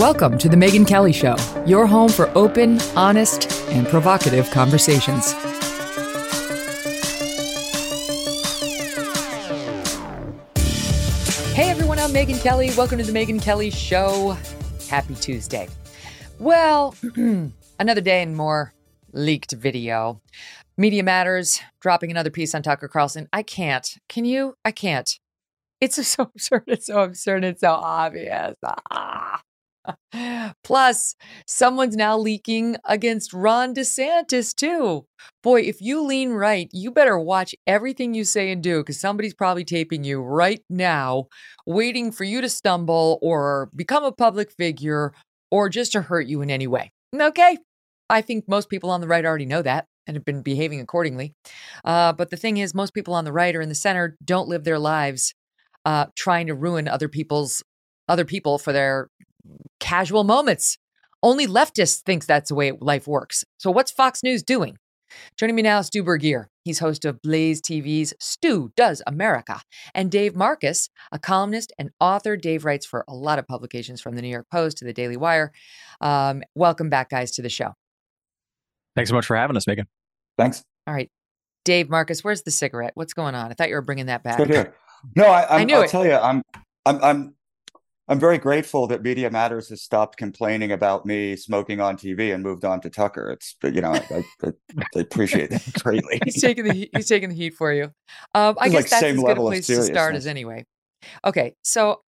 Welcome to The Megyn Kelly Show, your home for open, honest, and provocative conversations. Hey everyone, I'm Megyn Kelly. Welcome to The Megyn Kelly Show. Happy Tuesday. Well, another day and more leaked video. Media Matters dropping another piece on Tucker Carlson. I can't. Can you? I can't. It's so absurd. It's so absurd. It's so obvious. Ah. Plus, someone's now leaking against Ron DeSantis, too. Boy, if you lean right, you better watch everything you say and do because somebody's probably taping you right now, waiting for you to stumble or become a public figure or just to hurt you in any way. Okay? I think most people on the right already know that and have been behaving accordingly. Uh, but the thing is, most people on the right or in the center don't live their lives uh, trying to ruin other people's other people for their casual moments. Only leftists thinks that's the way life works. So what's Fox News doing? Joining me now is Stu Burguiere. He's host of Blaze TV's Stu Does America. And Dave Marcus, a columnist and author. Dave writes for a lot of publications from the New York Post to the Daily Wire. Um, welcome back, guys, to the show. Thanks so much for having us, Megyn. Thanks. All right. Dave Marcus, where's the cigarette? What's going on? I thought you were bringing that back. Good here. No, I, I'm, I knew I'll it. tell you, I'm, I'm, I'm, I'm very grateful that Media Matters has stopped complaining about me smoking on TV and moved on to Tucker. It's, you know, I, I, I appreciate that greatly. he's taking the heat, he's taking the heat for you. Um, I It's guess like that's same as good a place to start as anyway. Okay, so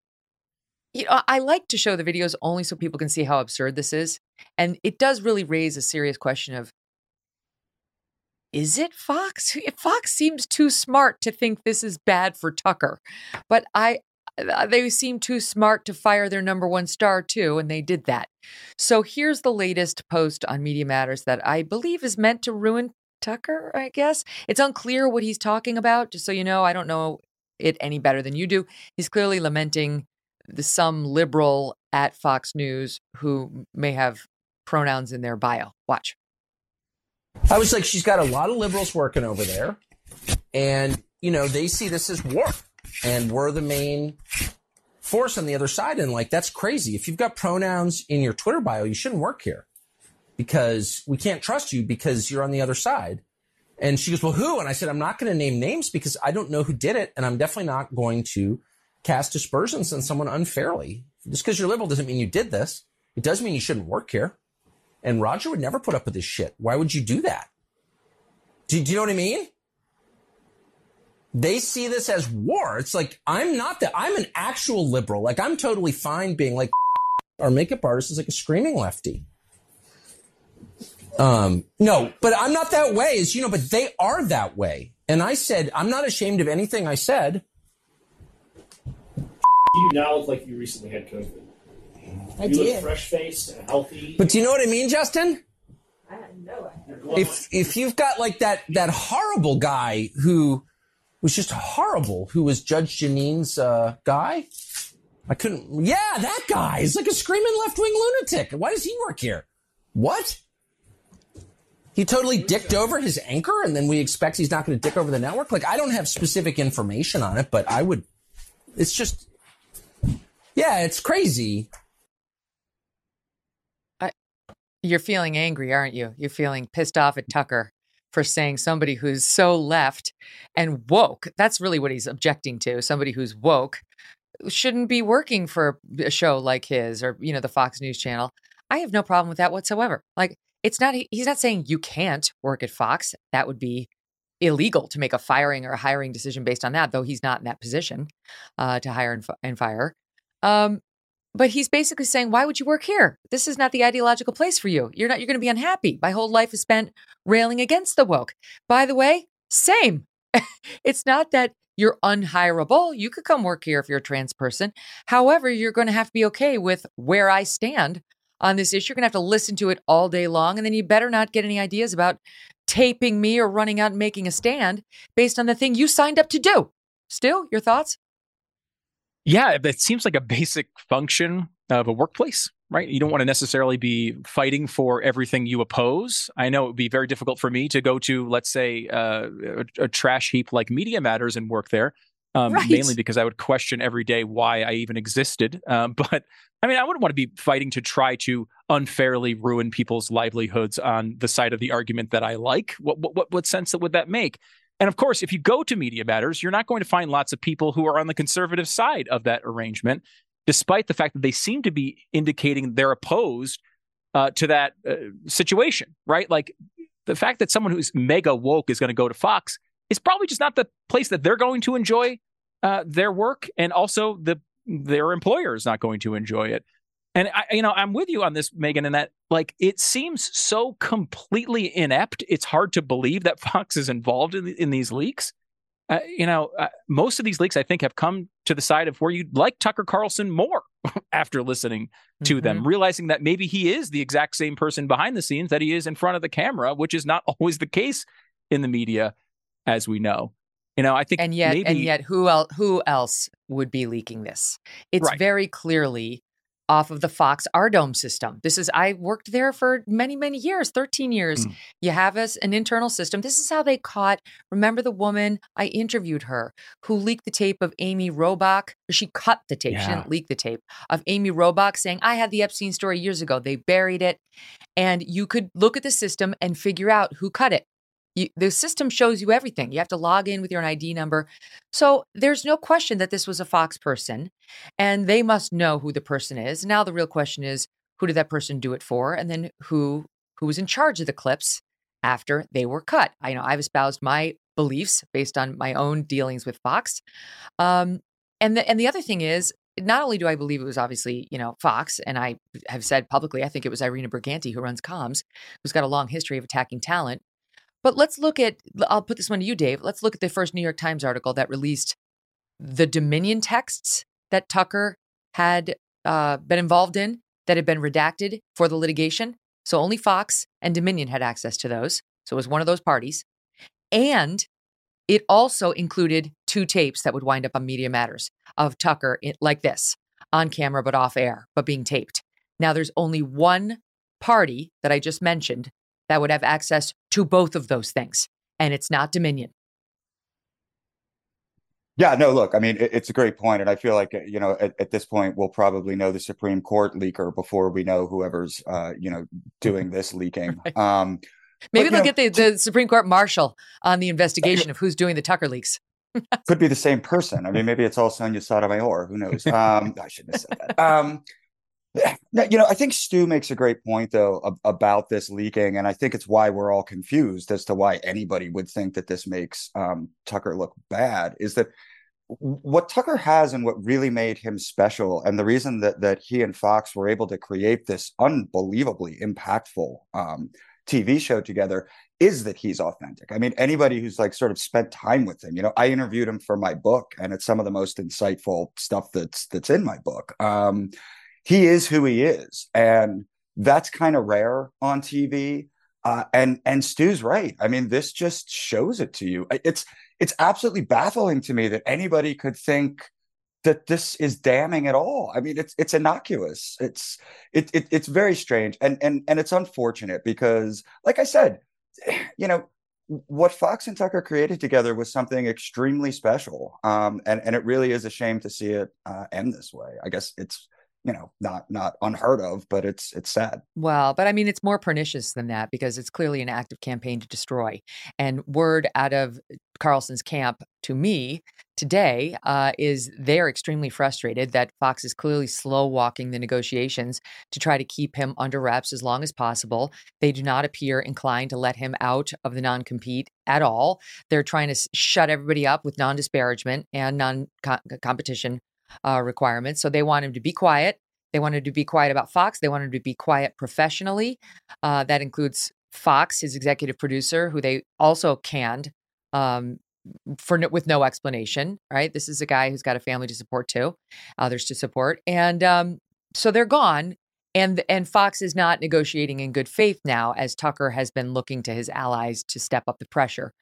you know, I like to show the videos only so people can see how absurd this is, and it does really raise a serious question of: Is it Fox? Fox seems too smart to think this is bad for Tucker, but I. uh, They seem too smart to fire their number one star too, and they did that. So here's the latest post on Media Matters that I believe is meant to ruin Tucker, I guess. It's unclear what he's talking about, just so you know. I don't know it any better than you do. He's clearly lamenting the some liberal at Fox News who may have pronouns in their bio. Watch. I was like, she's got a lot of liberals working over there, and you know they see this as war, and we're the main force on the other side. And like, that's crazy. If you've got pronouns in your Twitter bio, you shouldn't work here because we can't trust you because you're on the other side. And she goes, well, who? And I said, I'm not going to name names because I don't know who did it, and I'm definitely not going to cast aspersions on someone unfairly. Just because you're liberal doesn't mean you did this. It does mean you shouldn't work here. And Roger would never put up with this shit. Why would you do that? Do, do you know what I mean? They see this as war. It's like, I'm not that, I'm an actual liberal. Like, I'm totally fine being like, our makeup artist is like a screaming lefty. Um, no, but I'm not that way, as you know, but they are that way. And I said, I'm not ashamed of anything I said. You now look like you recently had COVID. I you look fresh faced and healthy. But do you know what I mean, Justin? You're glowing. if if you've got like that that horrible guy who was just horrible, who was Judge Jeanine's uh, guy, I couldn't. Yeah, that guy is like a screaming left wing lunatic. Why does he work here? What? He totally dicked over his anchor, and then we expect he's not going to dick over the network. Like I don't have specific information on it, but I would. It's just, yeah, it's crazy. You're feeling angry, aren't you? You're feeling pissed off at Tucker for saying somebody who's so left and woke. That's really what he's objecting to. Somebody who's woke shouldn't be working for a show like his or you know the Fox News channel. I have no problem with that whatsoever. Like it's not he's not saying you can't work at Fox. That would be illegal to make a firing or a hiring decision based on that, though he's not in that position uh, to hire and, and fire. Um, but he's basically saying, why would you work here? This is not the ideological place for you. You're not. You're going to be unhappy. My whole life is spent railing against the woke. By the way, same. it's not that you're unhireable. You could come work here if you're a trans person. However, you're going to have to be okay with where I stand on this issue. You're going to have to listen to it all day long. And then you better not get any ideas about taping me or running out and making a stand based on the thing you signed up to do. Stu, your thoughts? Yeah, it seems like a basic function of a workplace, right? You don't want to necessarily be fighting for everything you oppose. I know it would be very difficult for me to go to, let's say, uh, a, a, trash heap like Media Matters and work there, um, right. mainly because I would question every day why I even existed. Um, but I mean, I wouldn't want to be fighting to try to unfairly ruin people's livelihoods on the side of the argument that I like. What what what sense would that make? And of course, if you go to Media Matters, you're not going to find lots of people who are on the conservative side of that arrangement, despite the fact that they seem to be indicating they're opposed uh, to that uh, situation, right? Like the fact that someone who's mega woke is going to go to Fox is probably just not the place that they're going to enjoy uh, their work, and also the their employer is not going to enjoy it. And I, you know, I'm with you on this, Megyn, in that like it seems so completely inept. It's hard to believe that Fox is involved in, in these leaks. Uh, you know, uh, most of these leaks, I think, have come to the side of where you'd like Tucker Carlson more after listening to mm-hmm. them, realizing that maybe he is the exact same person behind the scenes that he is in front of the camera, which is not always the case in the media, as we know. You know, I think, and yet, maybe... and yet, who else? Who else would be leaking this? It's right. very clearly off of the Fox RDOME system. This is, I worked there for many, many years, 13 years. Mm. You have us an internal system. This is how they caught, remember the woman, I interviewed her who leaked the tape of Amy Robach. She cut the tape, yeah. she didn't leak the tape of Amy Robach saying, I had the Epstein story years ago. They buried it. And you could look at the system and figure out who cut it. You, the system shows you everything. You have to log in with your ID number. So there's no question that this was a Fox person and they must know who the person is. Now the real question is who did that person do it for and then who who was in charge of the clips after they were cut. I know I've espoused my beliefs based on my own dealings with Fox. Um, and the and the other thing is not only do I believe it was obviously, you know, Fox, and I have said publicly, I think it was Irina Briganti who runs comms, who's got a long history of attacking talent. But let's look at, I'll put this one to you, Dave. Let's look at the first New York Times article that released the Dominion texts that Tucker had uh, been involved in that had been redacted for the litigation. So only Fox and Dominion had access to those. So it was one of those parties. And it also included two tapes that would wind up on Media Matters of Tucker like this on camera, but off air, but being taped. Now, there's only one party that I just mentioned that would have access to both of those things. And it's not Dominion. Yeah, no, look, I mean, it, it's a great point, and I feel like you know, at, at, this point, we'll probably know the Supreme Court leaker before we know whoever's, uh, you know, doing this leaking. Right. Um, Maybe but, they'll know, get the, the Supreme Court marshal on the investigation of who's doing the Tucker leaks. could be the same person. I mean, maybe it's all Sonia Sotomayor. Who knows? Um, I shouldn't have said that. Um, you know, I think Stu makes a great point though about this leaking, and I think it's why we're all confused as to why anybody would think that this makes um, Tucker look bad. Is that what Tucker has and what really made him special, and the reason that that he and Fox were able to create this unbelievably impactful um, TV show together is that he's authentic. I mean, anybody who's like sort of spent time with him, you know, I interviewed him for my book, and it's some of the most insightful stuff that's that's in my book. Um, he is who he is, and that's kind of rare on TV. Uh, and and Stu's right. I mean, this just shows it to you. It's it's absolutely baffling to me that anybody could think that this is damning at all. I mean, it's it's innocuous. It's it, it it's very strange, and and and it's unfortunate because, like I said, you know, what Fox and Tucker created together was something extremely special. Um, and and it really is a shame to see it uh, end this way. I guess it's you know not not unheard of, but it's it's sad. Well, but I mean, it's more pernicious than that because it's clearly an active campaign to destroy. And word out of Carlson's camp to me today uh, is they're extremely frustrated that Fox is clearly slow walking the negotiations to try to keep him under wraps as long as possible. They do not appear inclined to let him out of the non compete at all. They're trying to shut everybody up with non disparagement and non competition uh, requirements. So they want him to be quiet. They want him to be quiet about Fox. They want him to be quiet professionally. Uh, that includes Fox, his executive producer, who they also canned um, for with no explanation. Right? This is a guy who's got a family to support too, others to support, and um, so they're gone. And and Fox is not negotiating in good faith now, as Tucker has been looking to his allies to step up the pressure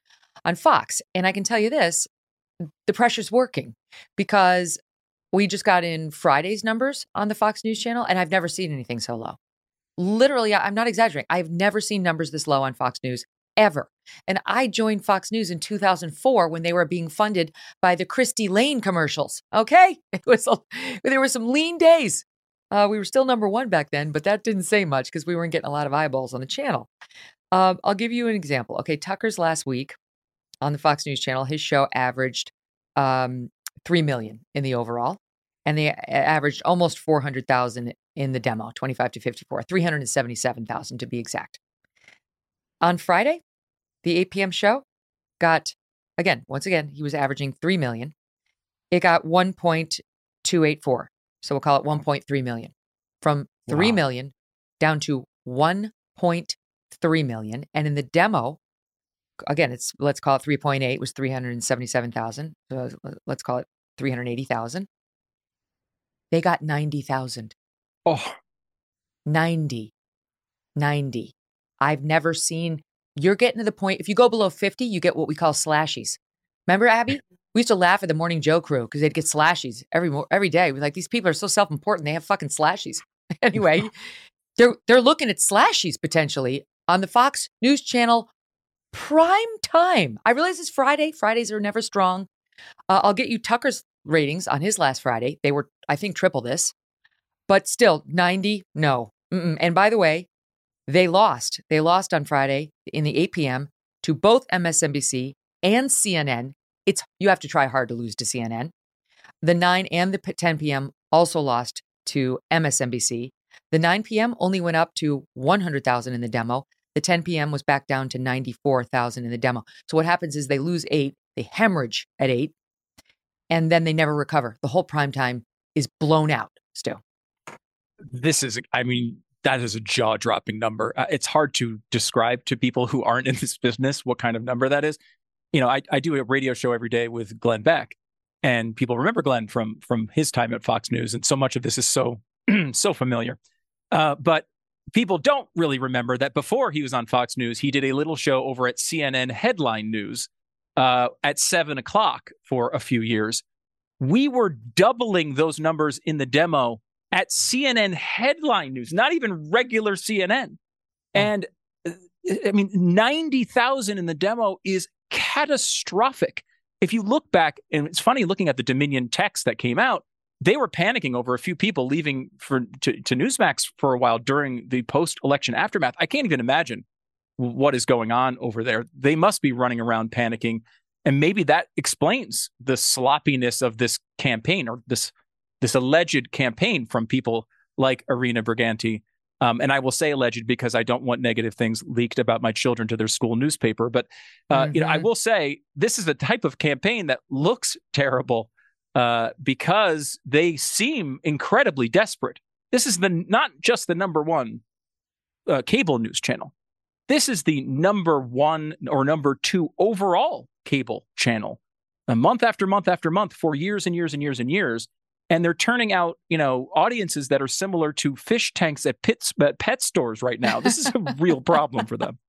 on Fox. And I can tell you this: the pressure's working because we just got in Friday's numbers on the Fox News channel, and I've never seen anything so low. Literally, I'm not exaggerating. I've never seen numbers this low on Fox News ever. And I joined Fox News in 2004 when they were being funded by the Christy Lane commercials. Okay, it was there were some lean days. Uh, we were still number one back then, but that didn't say much because we weren't getting a lot of eyeballs on the channel. Um, I'll give you an example. Okay, Tucker's last week on the Fox News channel, his show averaged um, three million in the overall, and they averaged almost four hundred thousand in the demo, twenty-five to fifty-four, three hundred and seventy-seven thousand to be exact. On Friday, the 8 p.m. show got again, once again, he was averaging 3 million. It got 1.284. So we'll call it 1.3 million. From three Wow. million down to 1.3 million. And in the demo, again, it's let's call it 3.8 was 377,000. So let's call it 380,000. They got 90,000. Oh, 90. 90. I've never seen, you're getting to the point, if you go below 50, you get what we call slashies. Remember, Abby? We used to laugh at the Morning Joe crew because they'd get slashies every every day. We're like, these people are so self important. They have fucking slashies. anyway, they're they're looking at slashies potentially on the Fox News Channel prime time. I realize it's Friday. Fridays are never strong. Uh, I'll get you Tucker's ratings on his last Friday. They were, I think, triple this, but still 90. No. Mm-mm. And by the way, they lost. They lost on Friday in the 8 p.m. to both MSNBC and CNN. It's you have to try hard to lose to CNN. The 9 and the 10 p.m. also lost to MSNBC. The 9 p.m. only went up to 100,000 in the demo. The 10 p.m. was back down to 94,000 in the demo. So what happens is they lose eight, they hemorrhage at eight, and then they never recover. The whole prime time is blown out still. this is, I mean, that is a jaw dropping number. Uh, it's hard to describe to people who aren't in this business what kind of number that is. You know, I, I do a radio show every day with Glenn Beck, and people remember Glenn from from his time at Fox News, and so much of this is so so familiar. Uh, but people don't really remember that before he was on Fox News, he did a little show over at CNN Headline News uh, at seven o'clock for a few years. We were doubling those numbers in the demo at CNN headline news, not even regular CNN. And uh, I mean, 90,000 in the demo is catastrophic. If you look back, and it's funny looking at the Dominion text that came out, they were panicking over a few people leaving for to, to Newsmax for a while during the post-election aftermath. I can't even imagine what is going on over there. They must be running around panicking. And maybe that explains the sloppiness of this campaign or this this alleged campaign from people like Irina Briganti. Um, and I will say alleged because I don't want negative things leaked about my children to their school newspaper. But uh, you know, I Mhm. will say this is a type of campaign that looks terrible uh, because they seem incredibly desperate. This is the not just the number one uh, cable news channel. This is the number one or number two overall cable channel, a month after month after month for years and years and years and years. And they're turning out, you know, audiences that are similar to fish tanks at pit, at pet stores right now. This is a real problem for them.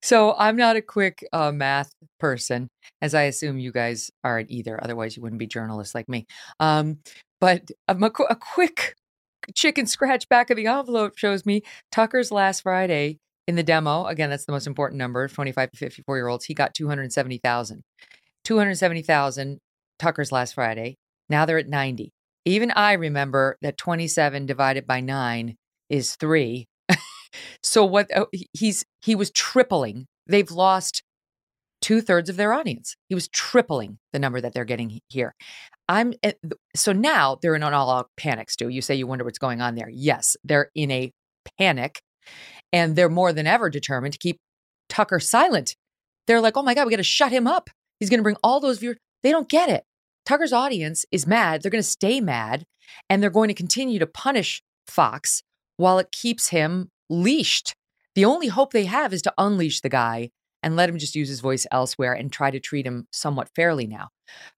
So I'm not a quick uh, math person, as I assume you guys aren't either. Otherwise, you wouldn't be journalists like me. Um, but a, a a quick chicken scratch back of the envelope shows me Tucker's last Friday in the demo. Again, that's the most important number 25 to 54 year olds. He got 270,000. 270,000 Tucker's last Friday. Now they're at 90. Even I remember that 27 divided by 9 is 3. so what oh, he's he was tripling. They've lost two thirds of their audience. He was tripling the number that they're getting here. I'm eh, so now they're in an all-out panic. Stu, you say you wonder what's going on there. Yes, they're in a panic, and they're more than ever determined to keep Tucker silent. They're like, oh my god, we got to shut him up. He's going to bring all those viewers. They don't get it. Tucker's audience is mad. They're going to stay mad, and they're going to continue to punish Fox while it keeps him leashed. The only hope they have is to unleash the guy and let him just use his voice elsewhere and try to treat him somewhat fairly now.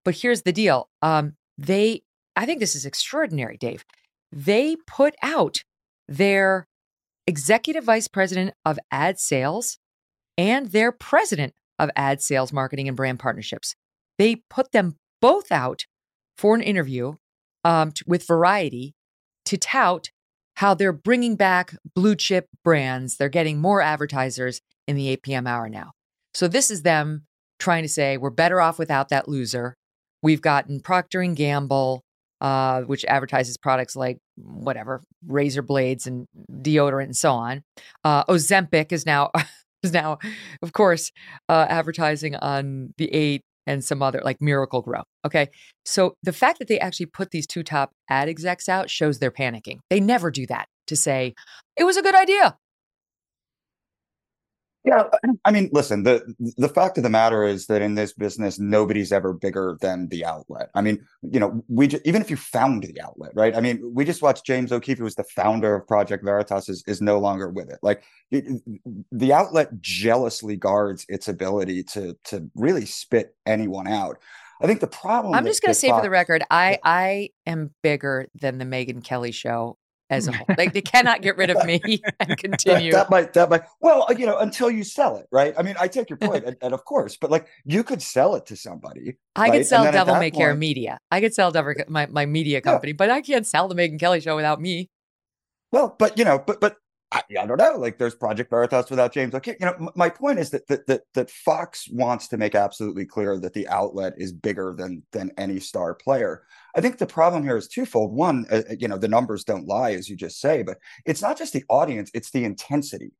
But here's the deal. Um, they, I think this is extraordinary, Dave. They put out their executive vice president of ad sales and their president of ad sales, marketing, and brand partnerships. They put them both out for an interview um, t- with Variety to tout how they're bringing back blue chip brands. They're getting more advertisers in the 8 p.m. hour now. So this is them trying to say we're better off without that loser. We've gotten Procter and Gamble, uh, which advertises products like whatever razor blades and deodorant and so on. Uh, Ozempic is now is now, of course, uh, advertising on the eight and some other like Miracle-Gro. Okay, so the fact that they actually put these two top ad execs out shows they're panicking. They never do that to say it was a good idea. Yeah, I mean, listen, the the fact of the matter is that in this business, nobody's ever bigger than the outlet. I mean, you know, we even if you found the outlet, right? I mean, we just watched James O'Keefe, who was the founder of Project Veritas, is, is no longer with it. Like it, the outlet jealously guards its ability to to really spit anyone out. I think the problem. I'm just going to say for the record, I I am bigger than the Megyn Kelly show as a whole. Like they cannot get rid of me and continue. that might that might well you know until you sell it right i mean i take your point and, and of course but like you could sell it to somebody I right? could sell Devil that May Care point- Media. I could sell Devil, my my media company, but I can't sell the Megyn Kelly show without me. Well, but you know, but but I, I don't know. Like, there's Project Veritas without James. Okay, you know, m- my point is that that that that Fox wants to make absolutely clear that the outlet is bigger than than any star player. I think the problem here is twofold. One, uh, you know, the numbers don't lie, as you just say, but it's not just the audience; it's the intensity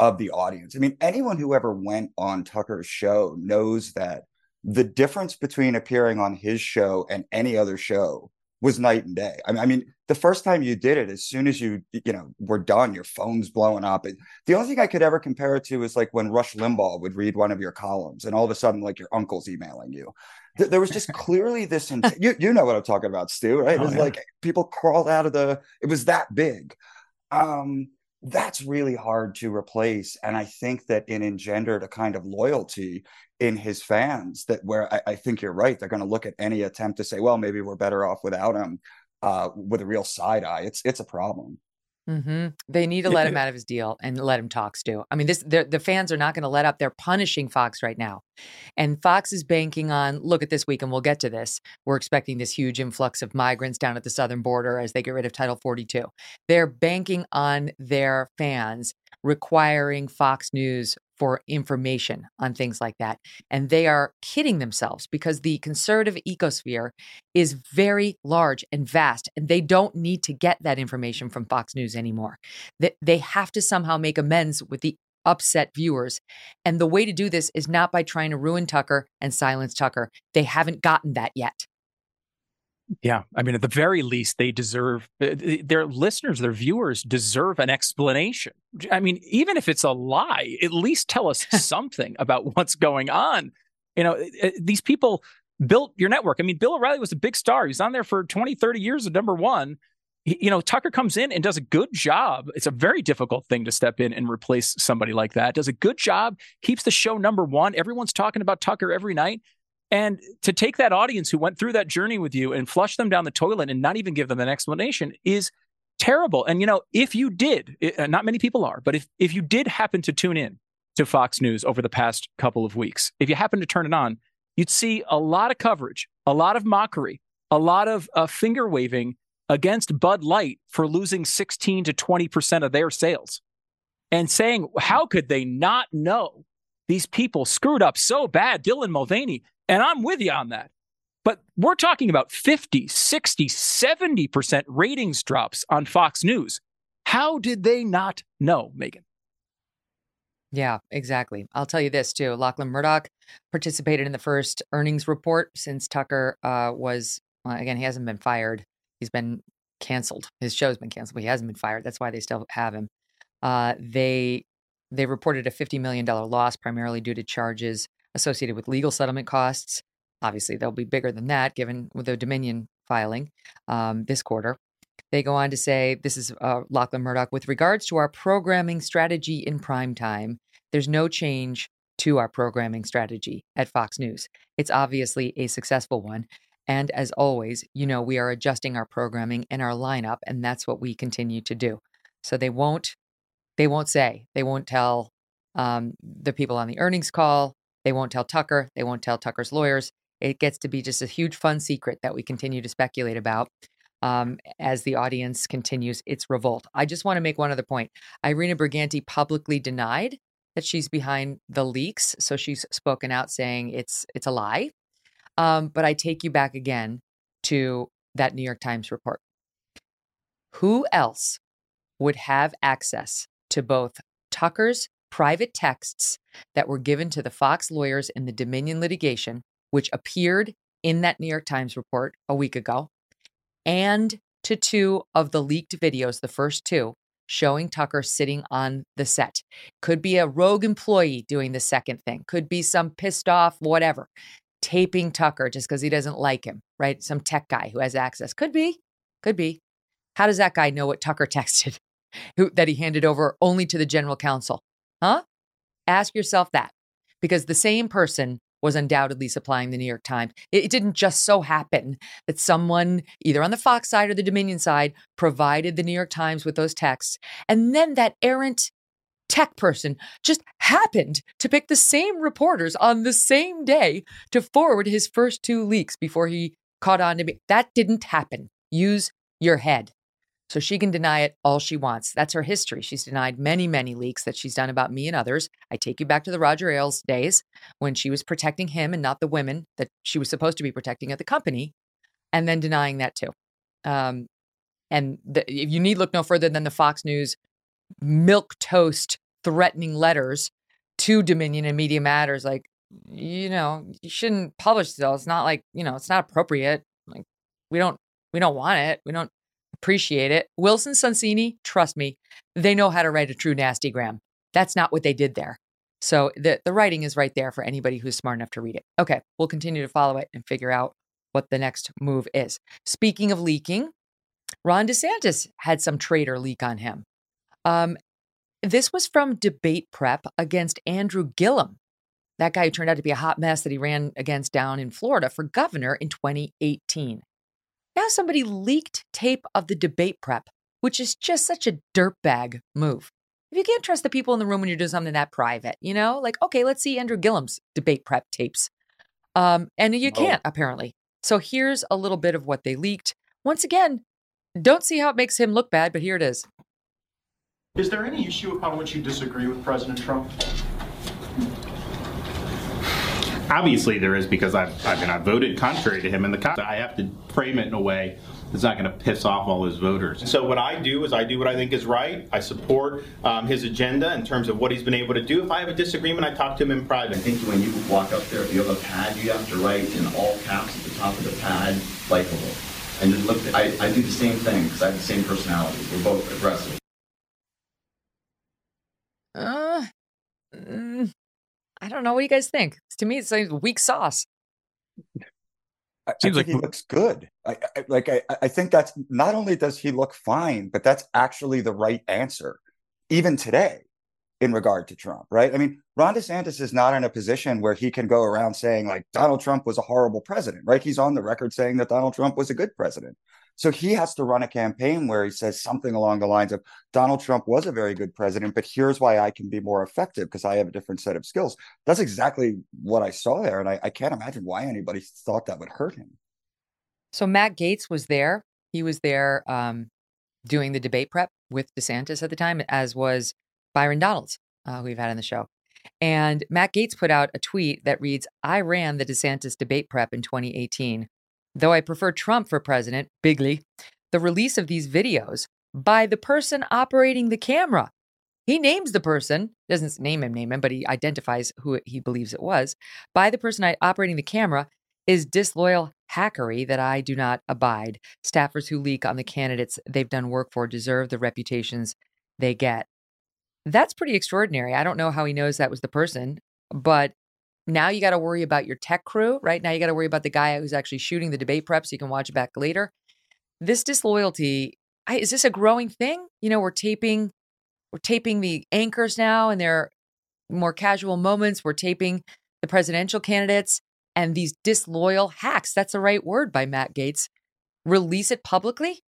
of the audience. I mean, anyone who ever went on Tucker's show knows that the difference between appearing on his show and any other show was night and day. I mean, I mean, the first time you did it, as soon as you, you know, were done, your phone's blowing up. And the only thing I could ever compare it to is like when Rush Limbaugh would read one of your columns, and all of a sudden, like your uncle's emailing you. Th- There was just clearly this. In- you you know what I'm talking about, Stu, right? It Oh, was yeah. like people crawled out of the. It was that big. Um, that's really hard to replace, and I think that it engendered a kind of loyalty in his fans that where I, I think you're right. They're going to look at any attempt to say, well, maybe we're better off without him uh, with a real side eye. It's it's a problem. Hmm They need to let him out of his deal and let him talk, Stu. I mean, this the fans are not going to let up. They're punishing Fox right now, and Fox is banking on. Look at this week, and we'll get to this. We're expecting this huge influx of migrants down at the southern border as they get rid of Title 42. They're banking on their fans requiring Fox News for information on things like that, and they are kidding themselves because the conservative ecosphere is very large and vast, and they don't need to get that information from Fox News anymore. They, have to somehow make amends with the upset viewers. And the way to do this is not by trying to ruin Tucker and silence Tucker. They haven't gotten that yet. Yeah, I mean, at the very least, they deserve uh, their listeners, their viewers deserve an explanation. I mean, even if it's a lie, at least tell us something about what's going on. You know, uh, these people built your network. I mean, Bill O'Reilly was a big star. He's on there for 20, 30 years at number one. He- you know, Tucker comes in and does a good job. It's a very difficult thing to step in and replace somebody like that. Does a good job, keeps the show number one. Everyone's talking about Tucker every night. And to take that audience who went through that journey with you and flush them down the toilet and not even give them an explanation is terrible. And you know, if you did, it- uh, not many people are, but if if you did happen to tune in to Fox News over the past couple of weeks, if you happen to turn it on, you'd see a lot of coverage, a lot of mockery, a lot of uh, finger waving against Bud Light for losing 16 to 20 percent of their sales, and saying, "How could they not know?" These people screwed up so bad, Dylan Mulvaney, and I'm with you on that. But we're talking about 50, 60, 70% ratings drops on Fox News. How did they not know, Megyn? Yeah, exactly. I'll tell you this too. Lachlan Murdoch participated in the first earnings report since Tucker uh, was, well, again, he hasn't been fired. He's been canceled. His show's been canceled, but he hasn't been fired. That's why they still have him. Uh, they they reported a $50 million loss primarily due to charges associated with legal settlement costs. Obviously, they'll be bigger than that given with the Dominion filing um, this quarter. They go on to say, this is uh, Lachlan Murdoch, with regards to our programming strategy in prime time, there's no change to our programming strategy at Fox News. It's obviously a successful one. And as always, you know, we are adjusting our programming and our lineup, and that's what we continue to do. So they won't, they won't say, they won't tell um, the people on the earnings call, they won't tell Tucker, they won't tell Tucker's lawyers. It gets to be just a huge fun secret that we continue to speculate about um, as the audience continues its revolt. I just want to make one other point. Irina Briganti publicly denied that she's behind the leaks, so she's spoken out saying it's it's a lie. Um, but I take you back again to that New York Times report. Who else would have access to both Tucker's private texts that were given to the Fox lawyers in the Dominion litigation, which appeared in that New York Times report a week ago, and to two of the leaked videos, the first two, showing Tucker sitting on the set. Could be a rogue employee doing the second thing, could be some pissed off, whatever, taping Tucker just because he doesn't like him, right? Some tech guy who has access. Could be, could be. How does that guy know what Tucker texted who, that he handed over only to the general counsel? Huh? Ask yourself that because the same person was undoubtedly supplying the New York Times. It, didn't just so happen that someone, either on the Fox side or the Dominion side, provided the New York Times with those texts. And then that errant tech person just happened to pick the same reporters on the same day to forward his first two leaks before he caught on to me. That didn't happen. Use your head. So she can deny it all she wants. That's her history. She's denied many, many leaks that she's done about me and others. I take you back to the Roger Ailes days when she was protecting him and not the women that she was supposed to be protecting at the company, and then denying that too. Um, and the, if you need look no further than the Fox News milk toast threatening letters to Dominion and Media Matters, like you know, you shouldn't publish those. It's not like you know, it's not appropriate. Like we don't, we don't want it. We don't appreciate it. Wilson Sonsini, trust me, they know how to write a true nasty gram. That's not what they did there. So the, the writing is right there for anybody who's smart enough to read it. Okay, we'll continue to follow it and figure out what the next move is. Speaking of leaking, Ron DeSantis had some traitor leak on him. Um, this was from debate prep against Andrew Gillum, that guy who turned out to be a hot mess that he ran against down in Florida for governor in 2018. Now somebody leaked tape of the debate prep, which is just such a dirtbag move. If you can't trust the people in the room when you're doing something that private, you know, like, okay, let's see Andrew Gillum's debate prep tapes. Um, and you can't, apparently. So here's a little bit of what they leaked. Once again, don't see how it makes him look bad, but here it is. Is there any issue upon which you disagree with President Trump? Obviously, there is because I've, I mean, I voted contrary to him in the Congress. I have to frame it in a way that's not going to piss off all his voters. So what I do is I do what I think is right. I support um, his agenda in terms of what he's been able to do. If I have a disagreement, I talk to him in private. I think when you walk up there, if you have a pad, you have to write in all caps at the top of the pad, likable. And just look, I, I do the same thing because I have the same personality. We're both aggressive. Uh, mm, I don't know. What do you guys think? To me, it's like weak sauce. I, Seems I like he looks good. I, I, like I, I think that's not only does he look fine, but that's actually the right answer, even today, in regard to Trump. Right? I mean, Ron DeSantis is not in a position where he can go around saying like Donald Trump was a horrible president. Right? He's on the record saying that Donald Trump was a good president. So he has to run a campaign where he says something along the lines of Donald Trump was a very good president, but here's why I can be more effective because I have a different set of skills. That's exactly what I saw there. And I, I can't imagine why anybody thought that would hurt him. So Matt Gaetz was there. He was there um, doing the debate prep with DeSantis at the time, as was Byron Donalds, uh, who we've had on the show. And Matt Gaetz put out a tweet that reads I ran the DeSantis debate prep in 2018 Though I prefer Trump for president, bigly, the release of these videos by the person operating the camera. He names the person, doesn't name him, name him, but he identifies who he believes it was. By the person operating the camera is disloyal hackery that I do not abide. Staffers who leak on the candidates they've done work for deserve the reputations they get. That's pretty extraordinary. I don't know how he knows that was the person, but now you got to worry about your tech crew, right? Now you got to worry about the guy who's actually shooting the debate prep so you can watch it back later. This disloyalty, I, is this a growing thing? You know, we're taping we're taping the anchors now and they're more casual moments. We're taping the presidential candidates and these disloyal hacks. That's the right word by Matt Gaetz. Release it publicly?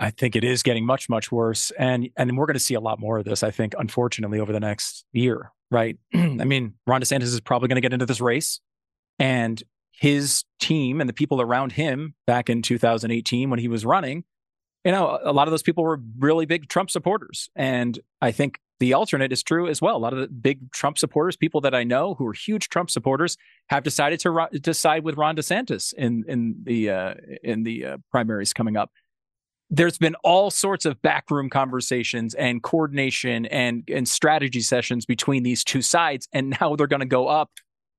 I think it is getting much, much worse. And and we're going to see a lot more of this, I think, unfortunately, over the next year, right? I mean, Ron DeSantis is probably going to get into this race. And his team and the people around him back in 2018 when he was running, you know, a lot of those people were really big Trump supporters. And I think the alternate is true as well. A lot of the big Trump supporters, people that I know who are huge Trump supporters, have decided to decide with Ron DeSantis in in the uh, in the uh, primaries coming up there's been all sorts of backroom conversations and coordination and and strategy sessions between these two sides and now they're going to go up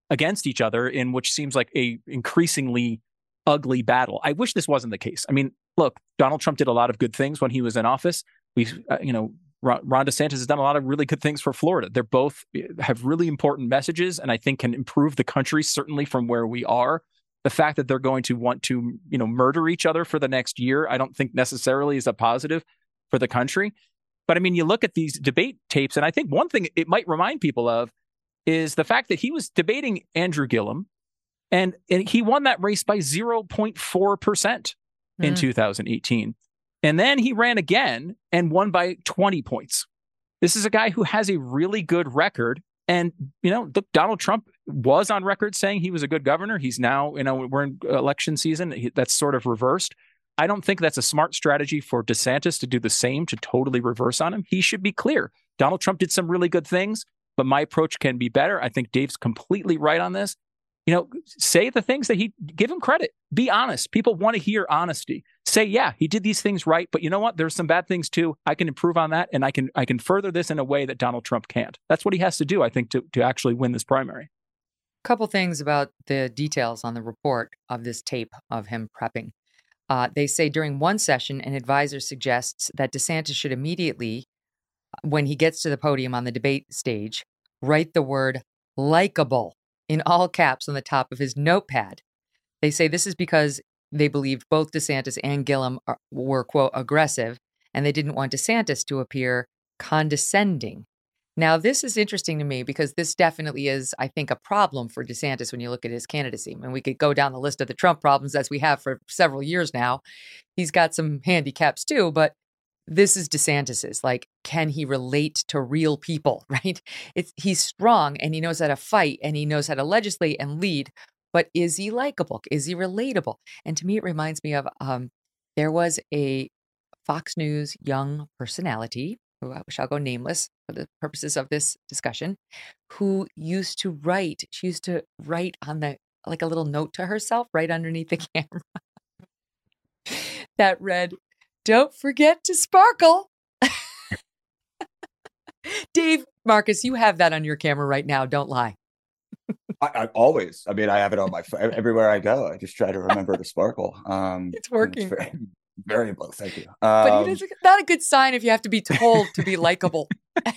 against each other in which seems like a increasingly ugly battle. I wish this wasn't the case. I mean, look, Donald Trump did a lot of good things when he was in office. We uh, you know, Ron DeSantis has done a lot of really good things for Florida. They're both eh, have really important messages and I think can improve the country certainly from where we are the fact that they're going to want to, you know, murder each other for the next year, I don't think necessarily is a positive for the country. But I mean, you look at these debate tapes, and I think one thing it might remind people of is the fact that he was debating Andrew Gillum, and, and he won that race by 0.4% in mm. 2018. And then he ran again and won by 20 points. This is a guy who has a really good record and, you know, look, Donald Trump was on record saying he was a good governor. He's now, you know, we're in election season. That's sort of reversed. I don't think that's a smart strategy for DeSantis to do the same, to totally reverse on him. He should be clear. Donald Trump did some really good things, but my approach can be better. I think Dave's completely right on this you know, say the things that he give him credit. Be honest. People want to hear honesty. Say, yeah, he did these things right, but you know what? There's some bad things too. I can improve on that, and I can I can further this in a way that Donald Trump can't. That's what he has to do, I think, to to actually win this primary. Couple things about the details on the report of this tape of him prepping. Uh, they say during one session, an advisor suggests that DeSantis should immediately, when he gets to the podium on the debate stage, write the word likable in all caps on the top of his notepad. They say this is because they believed both DeSantis and Gillum were, quote, aggressive, and they didn't want DeSantis to appear condescending. Now, this is interesting to me because this definitely is, I think, a problem for DeSantis when you look at his candidacy. I mean, we could go down the list of the Trump problems as we have for several years now. He's got some handicaps too, but this is DeSantis's. Like, can he relate to real people? Right? It's he's strong and he knows how to fight and he knows how to legislate and lead. But is he likable? Is he relatable? And to me, it reminds me of um, there was a Fox News young personality who I shall go nameless for the purposes of this discussion, who used to write. She used to write on the like a little note to herself right underneath the camera that read, don't forget to sparkle. Dave Marcus, you have that on your camera right now. Don't lie. I, I, always. I mean, I have it on my everywhere I go. I just try to remember to sparkle. Um, it's working. It's very, very low. Thank you. Um, but it is not a good sign if you have to be told to be likable.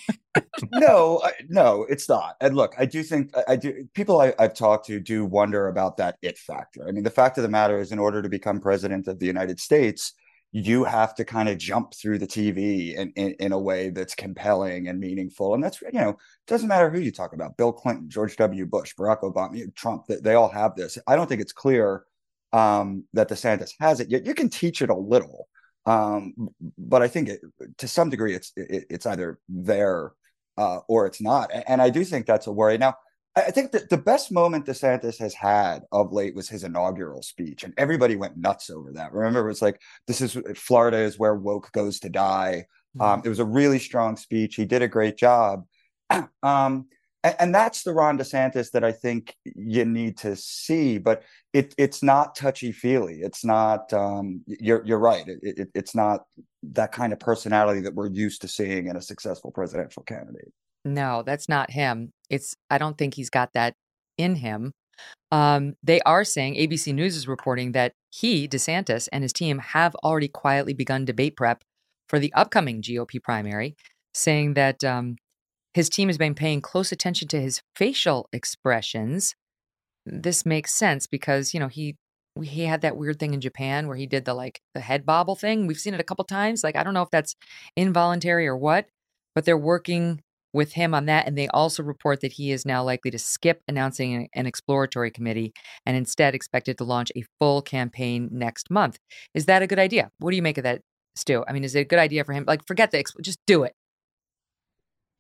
no, I, no, it's not. And look, I do think I, I do. People I, have talked to do wonder about that it factor. I mean, the fact of the matter is, in order to become president of the United States, you have to kind of jump through the TV in, in, in, a way that's compelling and meaningful. And that's, you know, it doesn't matter who you talk about Bill Clinton, George W. Bush, Barack Obama, Trump, they, they all have this. I don't think it's clear um, that DeSantis has it yet. You can teach it a little. Um, but I think it, to some degree it's it, it's either there uh, or it's not. And I do think that's a worry. Now, I think that the best moment DeSantis has had of late was his inaugural speech, and everybody went nuts over that. Remember, it was like, "This is Florida is where woke goes to die." Mm-hmm. Um, it was a really strong speech. He did a great job. um, and, and that's the Ron DeSantis that I think you need to see. But it it's not touchy feely. It's not. Um, you're you're right. It, it, it's not that kind of personality that we're used to seeing in a successful presidential candidate. No, that's not him. It's I don't think he's got that in him. Um, they are saying ABC News is reporting that he, DeSantis, and his team have already quietly begun debate prep for the upcoming GOP primary, saying that um, his team has been paying close attention to his facial expressions. This makes sense because you know he he had that weird thing in Japan where he did the like the head bobble thing. We've seen it a couple times. Like I don't know if that's involuntary or what, but they're working with him on that. And they also report that he is now likely to skip announcing an exploratory committee and instead expected to launch a full campaign next month. Is that a good idea? What do you make of that, Stu? I mean, is it a good idea for him? Like, forget the, just do it.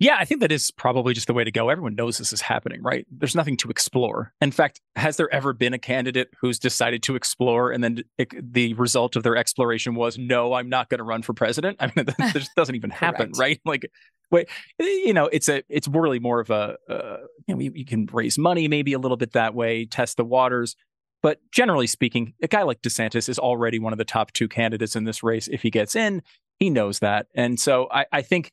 Yeah, I think that is probably just the way to go. Everyone knows this is happening, right? There's nothing to explore. In fact, has there ever been a candidate who's decided to explore and then it, the result of their exploration was, no, I'm not going to run for president? I mean, that just doesn't even happen, right? Like, wait, you know, it's a, it's really more of a, uh, you know, you, you can raise money maybe a little bit that way, test the waters. But generally speaking, a guy like DeSantis is already one of the top two candidates in this race. If he gets in, he knows that. And so I, I think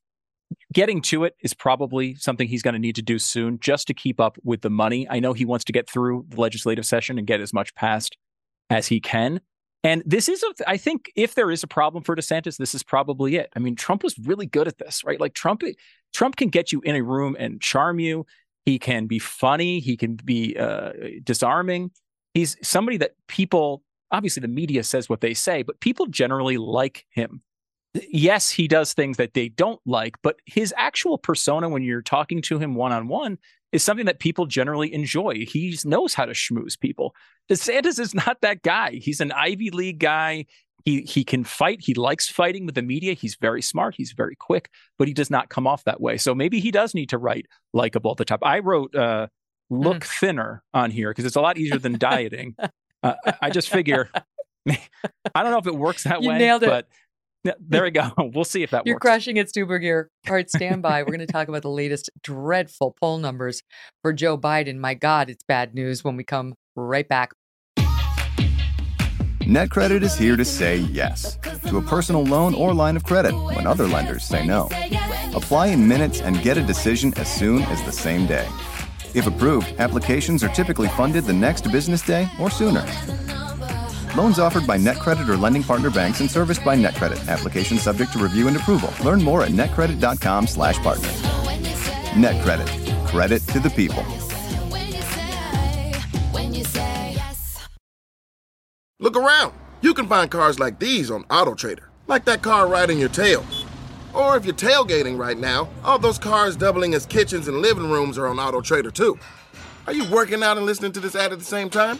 getting to it is probably something he's going to need to do soon just to keep up with the money. I know he wants to get through the legislative session and get as much passed as he can. And this is, a, I think, if there is a problem for DeSantis, this is probably it. I mean, Trump was really good at this, right? Like Trump, Trump can get you in a room and charm you. He can be funny. He can be uh, disarming. He's somebody that people, obviously, the media says what they say, but people generally like him yes, he does things that they don't like, but his actual persona when you're talking to him one on one is something that people generally enjoy. He knows how to schmooze people. DeSantis is not that guy. He's an Ivy League guy. He he can fight. He likes fighting with the media. He's very smart. He's very quick, but he does not come off that way. So maybe he does need to write likable at the top. I wrote uh, look mm. thinner on here because it's a lot easier than dieting. Uh, I just figure I don't know if it works that you way. Nailed it. But yeah, there we go. We'll see if that works. You're works. crushing it, Stu Burguiere. All right, stand by. We're going to talk about the latest dreadful poll numbers for Joe Biden. My God, it's bad news when we come right back. NetCredit is here to say yes to a personal loan or line of credit when other lenders say no. Apply in minutes and get a decision as soon as the same day. If approved, applications are typically funded the next business day or sooner. Loans offered by NetCredit or lending partner banks and serviced by NetCredit. Application subject to review and approval. Learn more at netcredit.com slash partner. NetCredit. Credit to the people. Look around. You can find cars like these on AutoTrader, like that car riding your tail. Or if you're tailgating right now, all those cars doubling as kitchens and living rooms are on AutoTrader too. Are you working out and listening to this ad at the same time?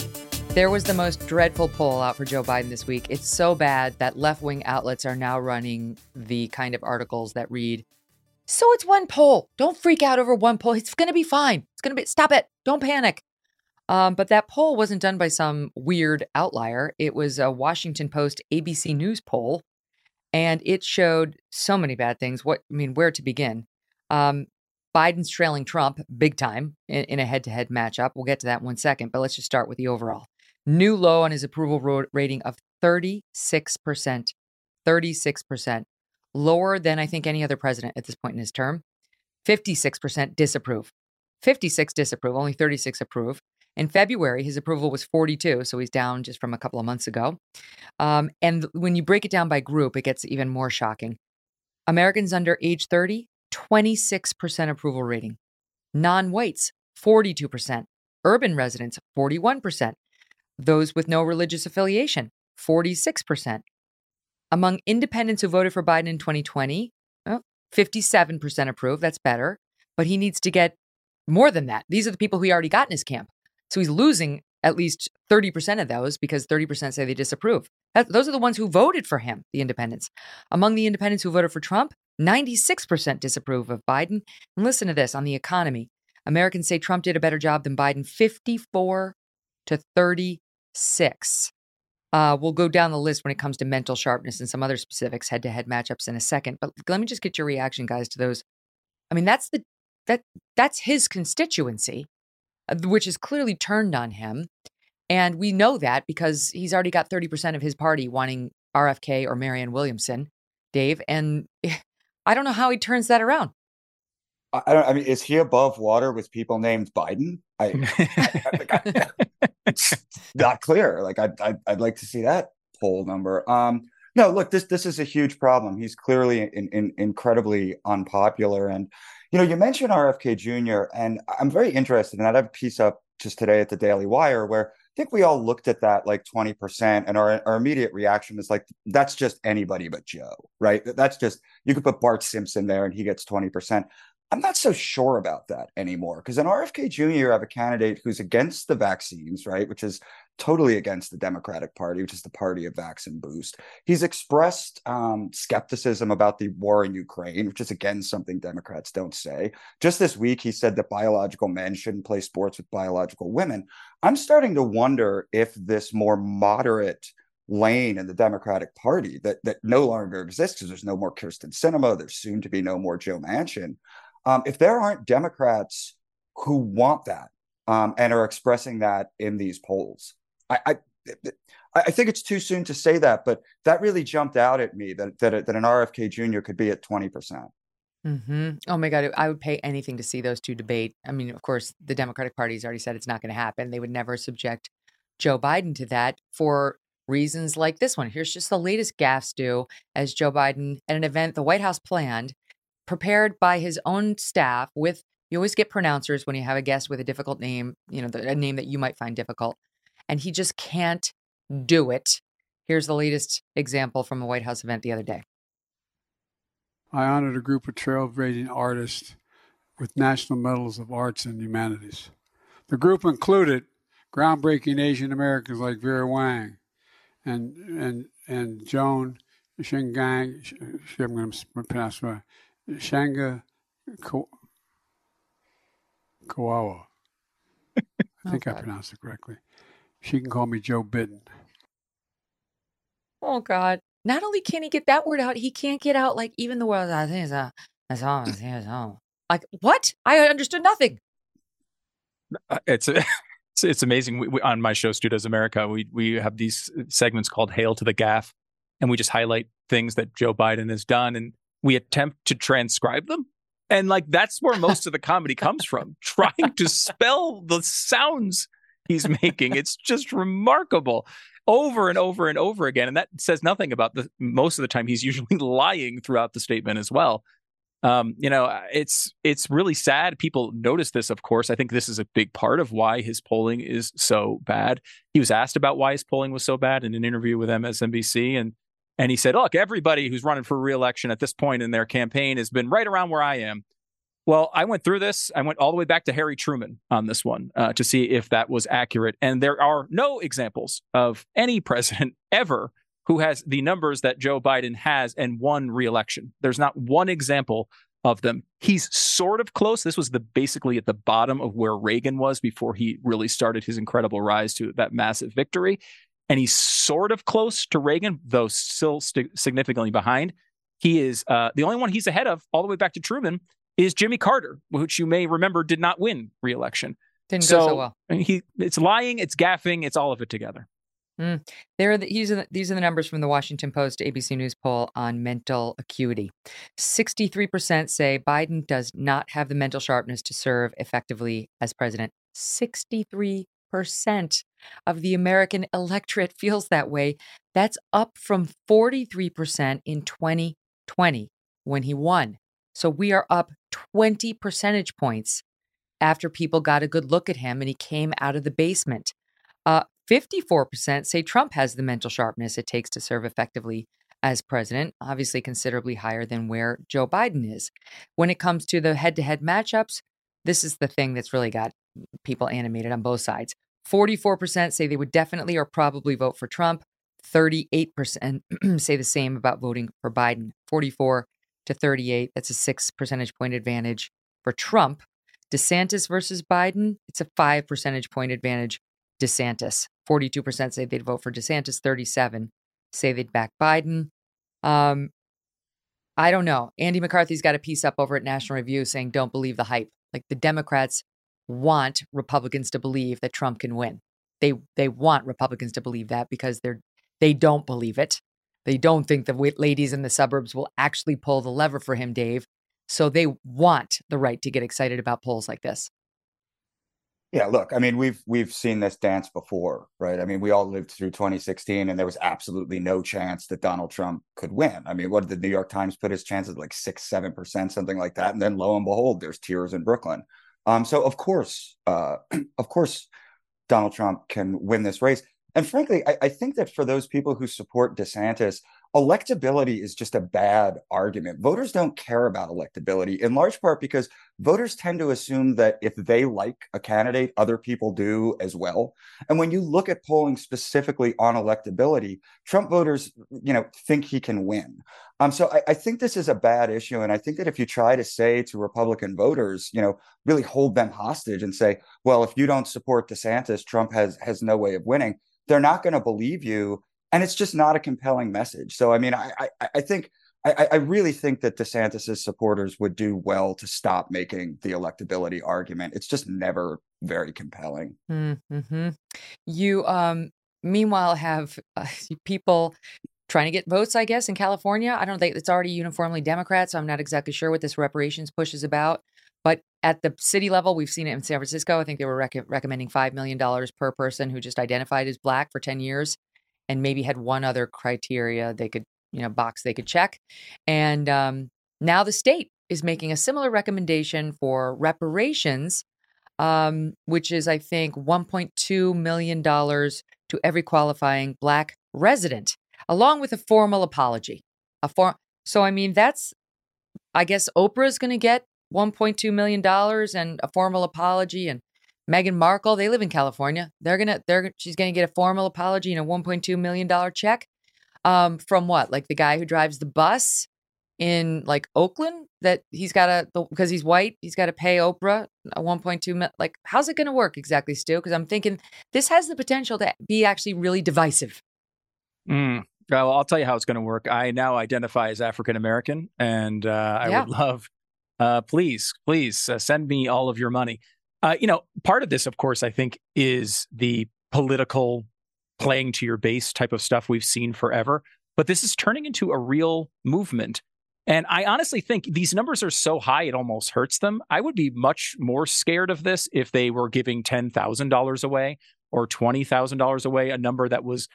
There was the most dreadful poll out for Joe Biden this week. It's so bad that left wing outlets are now running the kind of articles that read, So it's one poll. Don't freak out over one poll. It's going to be fine. It's going to be, stop it. Don't panic. Um, but that poll wasn't done by some weird outlier. It was a Washington Post ABC News poll, and it showed so many bad things. What, I mean, where to begin? Um, Biden's trailing Trump big time in, in a head to head matchup. We'll get to that in one second, but let's just start with the overall. New low on his approval rating of 36%. 36%. Lower than I think any other president at this point in his term. 56% disapprove. 56 disapprove, only 36 approve. In February, his approval was 42, so he's down just from a couple of months ago. Um, and when you break it down by group, it gets even more shocking. Americans under age 30, 26% approval rating. Non whites, 42%. Urban residents, 41%. Those with no religious affiliation, 46%. Among independents who voted for Biden in 2020, well, 57% approve. That's better. But he needs to get more than that. These are the people who he already got in his camp. So he's losing at least 30% of those because 30% say they disapprove. That, those are the ones who voted for him, the independents. Among the independents who voted for Trump, 96% disapprove of Biden. And listen to this on the economy. Americans say Trump did a better job than Biden, 54 to 36. Uh, we'll go down the list when it comes to mental sharpness and some other specifics, head to head matchups in a second. But let me just get your reaction, guys, to those. I mean, that's the that that's his constituency, uh, which is clearly turned on him. And we know that because he's already got 30% of his party wanting RFK or Marianne Williamson, Dave. And I don't know how he turns that around. I don't. I mean, is he above water with people named Biden? I, I, I it's not clear. Like, I'd, I'd, I'd like to see that poll number. Um, no, look, this this is a huge problem. He's clearly in, in, incredibly unpopular, and you know, you mentioned RFK Jr., and I'm very interested in that. I have a piece up just today at the Daily Wire where I think we all looked at that like 20%, and our, our immediate reaction is like, that's just anybody but Joe, right? That's just, you could put Bart Simpson there and he gets 20%. I'm not so sure about that anymore because in RFK Jr., you have a candidate who's against the vaccines, right? Which is totally against the Democratic Party, which is the party of vaccine boost. He's expressed um, skepticism about the war in Ukraine, which is again something Democrats don't say. Just this week, he said that biological men shouldn't play sports with biological women. I'm starting to wonder if this more moderate lane in the Democratic Party that that no longer exists because there's no more Kyrsten Sinema, there's soon to be no more Joe Manchin um, if there aren't Democrats who want that um, and are expressing that in these polls, I, I, I think it's too soon to say that, but that really jumped out at me that that, that an RFK Jr. could be at twenty percent. Mm-hmm. Oh my God, I would pay anything to see those two debate. I mean, of course, the Democratic Party has already said it's not going to happen. They would never subject Joe Biden to that for reasons like this one. Here's just the latest gaffe Stu as Joe Biden at an event the White House planned prepared by his own staff with you always get pronouncers when you have a guest with a difficult name, you know, a name that you might find difficult. And he just can't do it. Here's the latest example from a White House event the other day. I honored a group of trailblazing artists with National Medals of Arts and Humanities. The group included groundbreaking Asian Americans like Vera Wang and and and Joan Shingang. I'm going to pronounce. Shanga Kawawa. I think oh, I pronounced it correctly. She can call me Joe Bitten. Oh God! Not only can he get that word out, he can't get out like even the word I think is a song. Like what? I understood nothing. Uh, it's a, it's, it's amazing. We, we, on my show, Stu Does America, we we have these segments called "Hail to the Gaff," and we just highlight things that Joe Biden has done. And we attempt to transcribe them. And like that's where most of the comedy comes from, trying to spell the sounds he's making. It's just remarkable over and over and over again. And that says nothing about the most of the time he's usually lying throughout the statement as well. Um, you know, it's it's really sad. People notice this, of course. I think this is a big part of why his polling is so bad. He was asked about why his polling was so bad in an interview with MSNBC, and and he said, Look, everybody who's running for reelection at this point in their campaign has been right around where I am. Well, I went through this. I went all the way back to Harry Truman on this one uh, to see if that was accurate. And there are no examples of any president ever who has the numbers that Joe Biden has and won reelection. There's not one example of them. He's sort of close. This was the basically at the bottom of where Reagan was before he really started his incredible rise to that massive victory and he's sort of close to Reagan, though still st- significantly behind. He is uh, the only one he's ahead of, all the way back to Truman, is Jimmy Carter, which you may remember did not win re-election. Didn't so, go so well. He, it's lying, it's gaffing, it's all of it together. Mm. There are the, these, are the, these are the numbers from the Washington Post ABC News poll on mental acuity. 63% say Biden does not have the mental sharpness to serve effectively as president. 63 percent of the American electorate feels that way. That's up from 43% in 2020 when he won. So we are up 20 percentage points after people got a good look at him and he came out of the basement. Uh, 54% say Trump has the mental sharpness it takes to serve effectively as president, obviously considerably higher than where Joe Biden is. When it comes to the head to head matchups, this is the thing that's really got people animated on both sides. 44% say they would definitely or probably vote for Trump. 38% say the same about voting for Biden. 44 to 38. That's a six percentage point advantage for Trump. DeSantis versus Biden, it's a five percentage point advantage. DeSantis. 42% say they'd vote for DeSantis, 37 say they'd back Biden. Um, I don't know. Andy McCarthy's got a piece up over at National Review saying, don't believe the hype. Like the Democrats want Republicans to believe that Trump can win. They they want Republicans to believe that because they're they don't believe it. They don't think the ladies in the suburbs will actually pull the lever for him, Dave. So they want the right to get excited about polls like this. Yeah, look, I mean, we've we've seen this dance before, right? I mean, we all lived through 2016 and there was absolutely no chance that Donald Trump could win. I mean, what did the New York Times put his chances like six, seven percent, something like that? And then lo and behold, there's tears in Brooklyn. Um, so of course, uh, of course, Donald Trump can win this race. And frankly, I, I, think that for those people who support DeSantis, electability is just a bad argument. Voters don't care about electability in large part because voters tend to assume that if they like a candidate, other people do as well. And when you look at polling specifically on electability, Trump voters, you know, think he can win. Um, so I, I think this is a bad issue. And I think that if you try to say to Republican voters, you know, really hold them hostage and say, well, if you don't support DeSantis, Trump has has no way of winning they're not going to believe you and it's just not a compelling message so i mean i i, I think I, I, really think that DeSantis's supporters would do well to stop making the electability argument. It's just never very compelling. Mm-hmm. You, um, meanwhile, have uh, people trying to get votes, I guess, in California. I don't think it's already uniformly Democrat, so I'm not exactly sure what this reparations push is about. But at the city level, we've seen it in San Francisco. I think they were rec- recommending $5 million per person who just identified as Black for 10 years and maybe had one other criteria they could, you know, box they could check. And um, now the state is making a similar recommendation for reparations, um, which is, I think, $1.2 million to every qualifying Black resident, along with a formal apology. A form. So, I mean, that's, I guess Oprah is going to get $1.2 million and a formal apology. And Meghan Markle, they live in California. They're gonna, they're, she's gonna get a formal apology and a $1.2 million check. Um, from what? Like the guy who drives the bus in like Oakland that he's got to, because he's white, he's got to pay Oprah a 1.2 million. Like, how's it going to work exactly, Stu? Because I'm thinking this has the potential to be actually really divisive. Mm. Well, I'll tell you how it's going to work. I now identify as African American, and uh, I yeah. would love uh, please, please uh, send me all of your money. Uh, you know, part of this, of course, I think is the political playing to your base type of stuff we've seen forever. But this is turning into a real movement. And I honestly think these numbers are so high, it almost hurts them. I would be much more scared of this if they were giving $10,000 away or $20,000 away, a number that was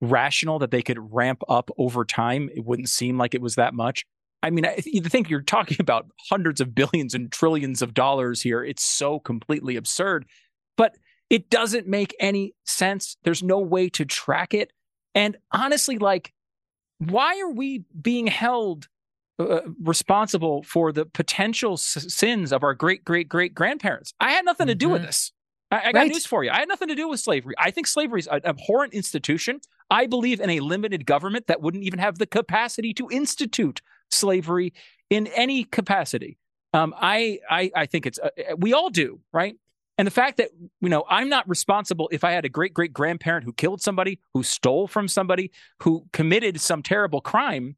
rational that they could ramp up over time. It wouldn't seem like it was that much. I mean, I think you're talking about hundreds of billions and trillions of dollars here. It's so completely absurd, but it doesn't make any sense. There's no way to track it. And honestly, like, why are we being held uh, responsible for the potential s- sins of our great, great, great grandparents? I had nothing to do mm-hmm. with this. I, I got right. news for you. I had nothing to do with slavery. I think slavery is an abhorrent institution. I believe in a limited government that wouldn't even have the capacity to institute slavery in any capacity. Um, I, I, I think it's uh, uh, we all do, right? And the fact that you know I'm not responsible if I had a great great grandparent who killed somebody, who stole from somebody, who committed some terrible crime.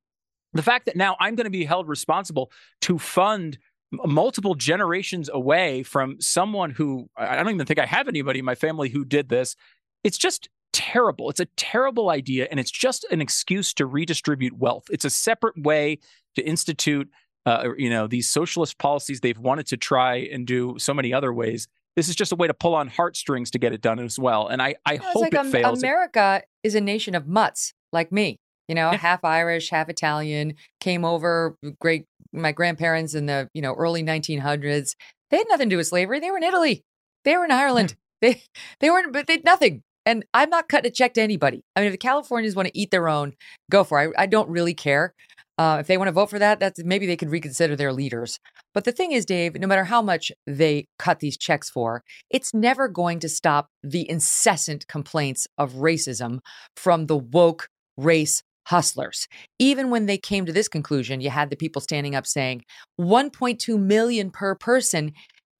The fact that now I'm going to be held responsible to fund multiple generations away from someone who I don't even think I have anybody in my family who did this. It's just terrible. It's a terrible idea, and it's just an excuse to redistribute wealth. It's a separate way to institute, uh, you know, these socialist policies they've wanted to try and do so many other ways. This is just a way to pull on heartstrings to get it done as well. And I, I hope like it um, fails. America is a nation of mutts like me. You know, yeah. half Irish, half Italian. Came over. Great, my grandparents in the you know early 1900s. They had nothing to do with slavery. They were in Italy. They were in Ireland. they they weren't, but they'd nothing. And I'm not cutting a check to anybody. I mean, if the Californians want to eat their own, go for it. I, I don't really care. Uh, if they want to vote for that, that's maybe they could reconsider their leaders. But the thing is, Dave, no matter how much they cut these checks for, it's never going to stop the incessant complaints of racism from the woke race hustlers. Even when they came to this conclusion, you had the people standing up saying 1.2 million per person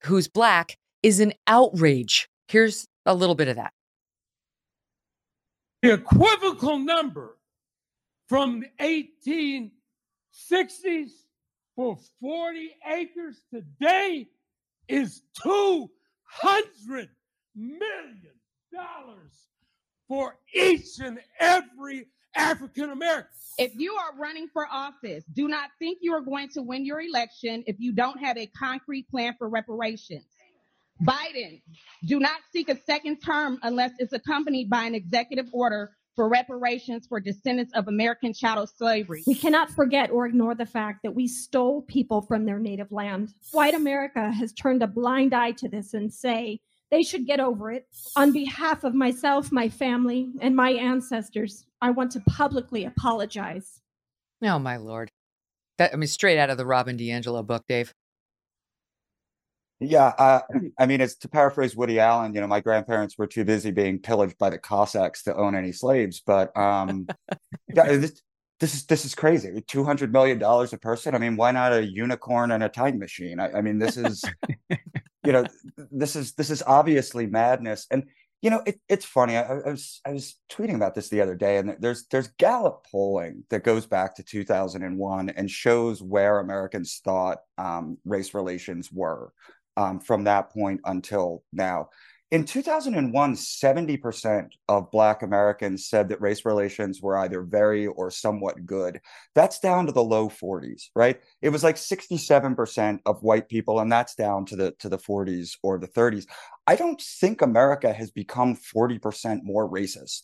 who's black is an outrage. Here's a little bit of that. The equivocal number from the 1860s for 40 acres today is 200 million dollars for each and every African American. If you are running for office, do not think you are going to win your election if you don't have a concrete plan for reparations. Biden, do not seek a second term unless it's accompanied by an executive order for reparations for descendants of American chattel slavery. We cannot forget or ignore the fact that we stole people from their native land. White America has turned a blind eye to this and say they should get over it. On behalf of myself, my family, and my ancestors, I want to publicly apologize. Oh, my Lord. That, I mean, straight out of the Robin DiAngelo book, Dave. Yeah, uh, I mean, it's to paraphrase Woody Allen. You know, my grandparents were too busy being pillaged by the Cossacks to own any slaves. But um, yeah, this, this is this is crazy. Two hundred million dollars a person. I mean, why not a unicorn and a time machine? I, I mean, this is, you know, this is this is obviously madness. And you know, it, it's funny. I, I, was I was tweeting about this the other day, and there's there's Gallup polling that goes back to 2001 and shows where Americans thought um, race relations were um, from that point until now. In 2001, 70% of Black Americans said that race relations were either very or somewhat good. That's down to the low 40s, right? It was like 67% of white people, and that's down to the to the 40s or the 30s. I don't think America has become 40% more racist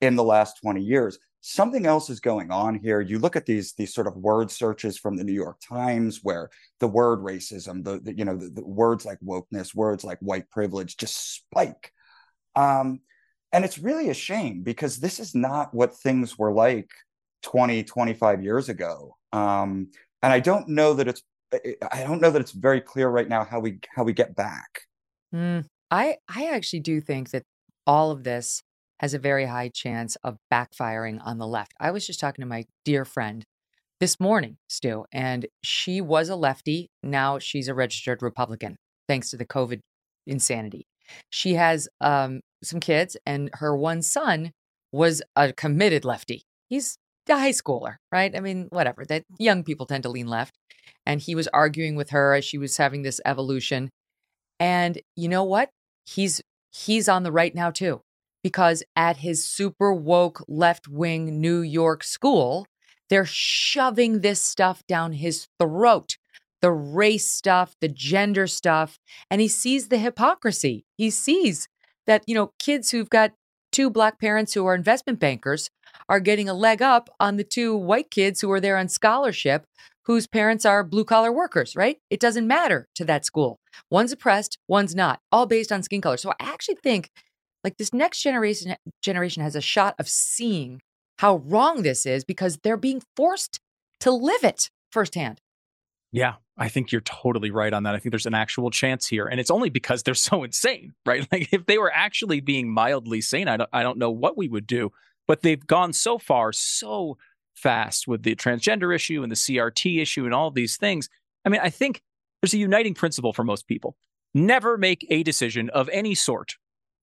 in the last 20 years something else is going on here. You look at these these sort of word searches from the New York Times, where the word racism, the, the you know the, the, words like wokeness, words like white privilege, just spike. Um, and it's really a shame because this is not what things were like 20, 25 years ago. Um, and I don't know that it's I don't know that it's very clear right now how we how we get back. Mm, I I actually do think that all of this has a very high chance of backfiring on the left. I was just talking to my dear friend this morning, Stu, and she was a lefty. Now she's a registered Republican, thanks to the COVID insanity. She has um, some kids, and her one son was a committed lefty. He's a high schooler, right? I mean, whatever. That young people tend to lean left. And he was arguing with her as she was having this evolution. And you know what? He's he's on the right now too because at his super woke left wing New York school, they're shoving this stuff down his throat the race stuff, the gender stuff. And he sees the hypocrisy. He sees that, you know, kids who've got two black parents who are investment bankers are getting a leg up on the two white kids who are there on scholarship whose parents are blue collar workers, right? It doesn't matter to that school. One's oppressed, one's not, all based on skin color. So I actually think like this next generation generation has a shot of seeing how wrong this is because they're being forced to live it firsthand. Yeah, I think you're totally right on that. I think there's an actual chance here, and it's only because they're so insane, right? Like if they were actually being mildly sane, I don't, I don't know what we would do. But they've gone so far, so fast with the transgender issue and the CRT issue and all these things. I mean, I think there's a uniting principle for most people: never make a decision of any sort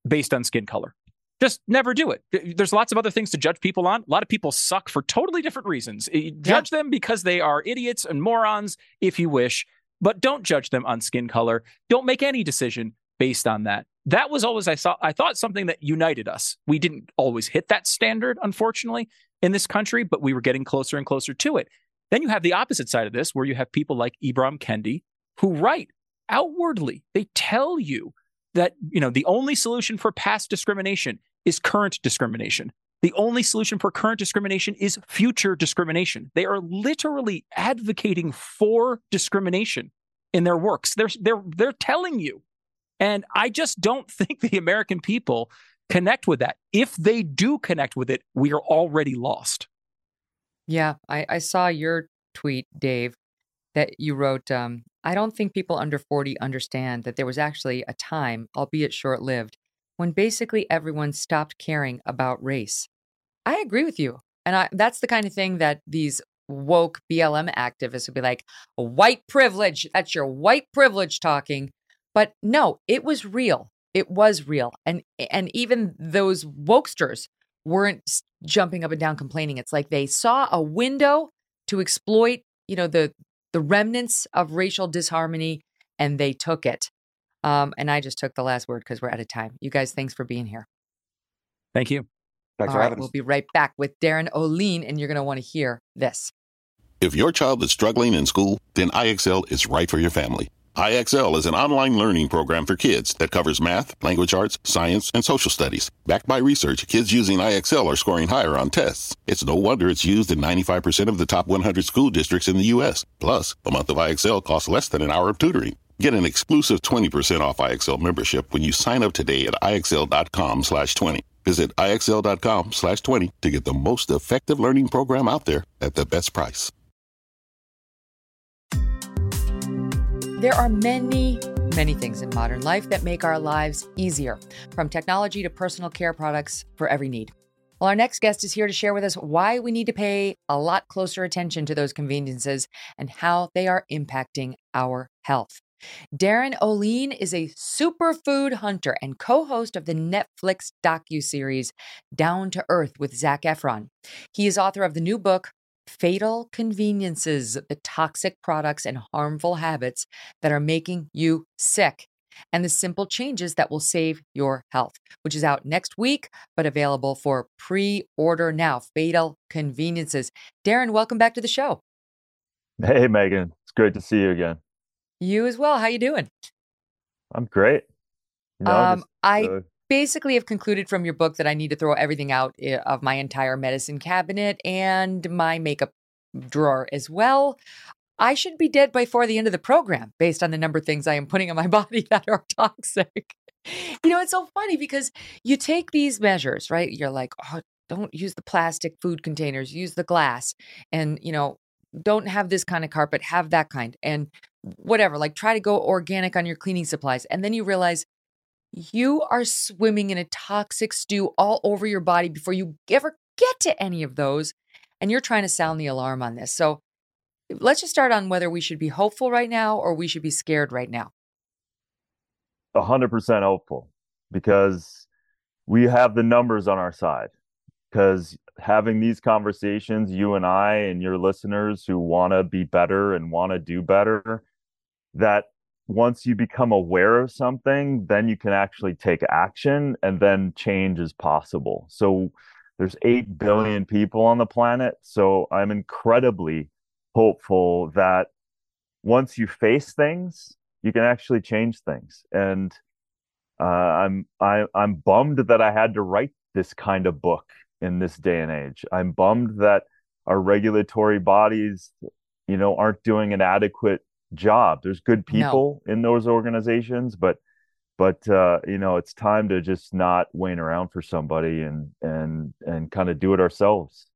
based on skin color. Just never do it. There's lots of other things to judge people on. A lot of people suck for totally different reasons. Judge them because they are idiots and morons, if you wish, but don't judge them on skin color. Don't make any decision based on that. That was always I saw I thought something that united us. We didn't always hit that standard, unfortunately, in this country, but we were getting closer and closer to it. Then you have the opposite side of this, where you have people like Ibram Kendi who write outwardly. They tell you that you know the only solution for past discrimination is current discrimination. The only solution for current discrimination is future discrimination. They are literally advocating for discrimination in their works. They're they're they're telling you. And I just don't think the American people connect with that. If they do connect with it, we are already lost. Yeah, I, I saw your tweet, Dave, that you wrote um, I don't think people under 40 understand that there was actually a time, albeit short lived, when basically everyone stopped caring about race. I agree with you. And I, that's the kind of thing that these woke BLM activists would be like, white privilege. That's your white privilege talking. But no, it was real. It was real. And and even those wokesters weren't jumping up and down complaining. It's like they saw a window to exploit, you know, the the remnants of racial disharmony and they took it. Um, and I just took the last word because we're out of time. You guys, thanks for being here. Thank you. Thanks All right, we'll be right back with Darin Olien, and you're going to want to hear this. If your child is struggling in school, then IXL is right for your family. IXL is an online learning program for kids that covers math, language arts, science, and social studies. Backed by research, kids using IXL are scoring higher on tests. It's no wonder it's used in 95% of the top 100 school districts in the U.S. Plus, a month of IXL costs less than an hour of tutoring. Get an exclusive 20% off IXL membership when you sign up today at IXL.com slash 20. Visit IXL.com slash 20 to get the most effective learning program out there at the best price. There are many, many things in modern life that make our lives easier, from technology to personal care products for every need. Well, our next guest is here to share with us why we need to pay a lot closer attention to those conveniences and how they are impacting our health. Darin Olien is a superfood hunter and co-host of the Netflix docu-series Down to Earth with Zac Efron. He is author of the new book Fatal Conveniences, the toxic products and harmful habits that are making you sick and the simple changes that will save your health, which is out next week, but available for pre order now. Fatal Conveniences. Darin, welcome back to the show. Hey, Megyn. It's great to see you again. You as well. How you doing? I'm great. You know, um, just, I uh, basically have concluded from your book that I need to throw everything out eh, of my entire medicine cabinet and my makeup drawer as well. I should be dead before the end of the program based on the number of things I am putting on my body that are toxic. You know, it's so funny because you take these measures, right? You're like, oh, don't use the plastic food containers, use the glass. And, you know, don't have this kind of carpet, have that kind. And whatever, like try to go organic on your cleaning supplies. And then you realize you are swimming in a toxic stew all over your body before you ever get to any of those. And you're trying to sound the alarm on this. So let's just start on whether we should be hopeful right now or we should be scared right now. 100% hopeful because we have the numbers on our side. Because having these conversations, you and I and your listeners who want to be better and want to do better, that once you become aware of something, then you can actually take action and then change is possible. So there's 8 billion people on the planet. So I'm incredibly hopeful that once you face things, you can actually change things. And uh, I'm I, I'm bummed that I had to write this kind of book in this day and age. I'm bummed that our regulatory bodies, you know, aren't doing an adequate job. There's good people no. in those organizations, but but uh, you know, it's time to just not wait around for somebody and and and kind of do it ourselves.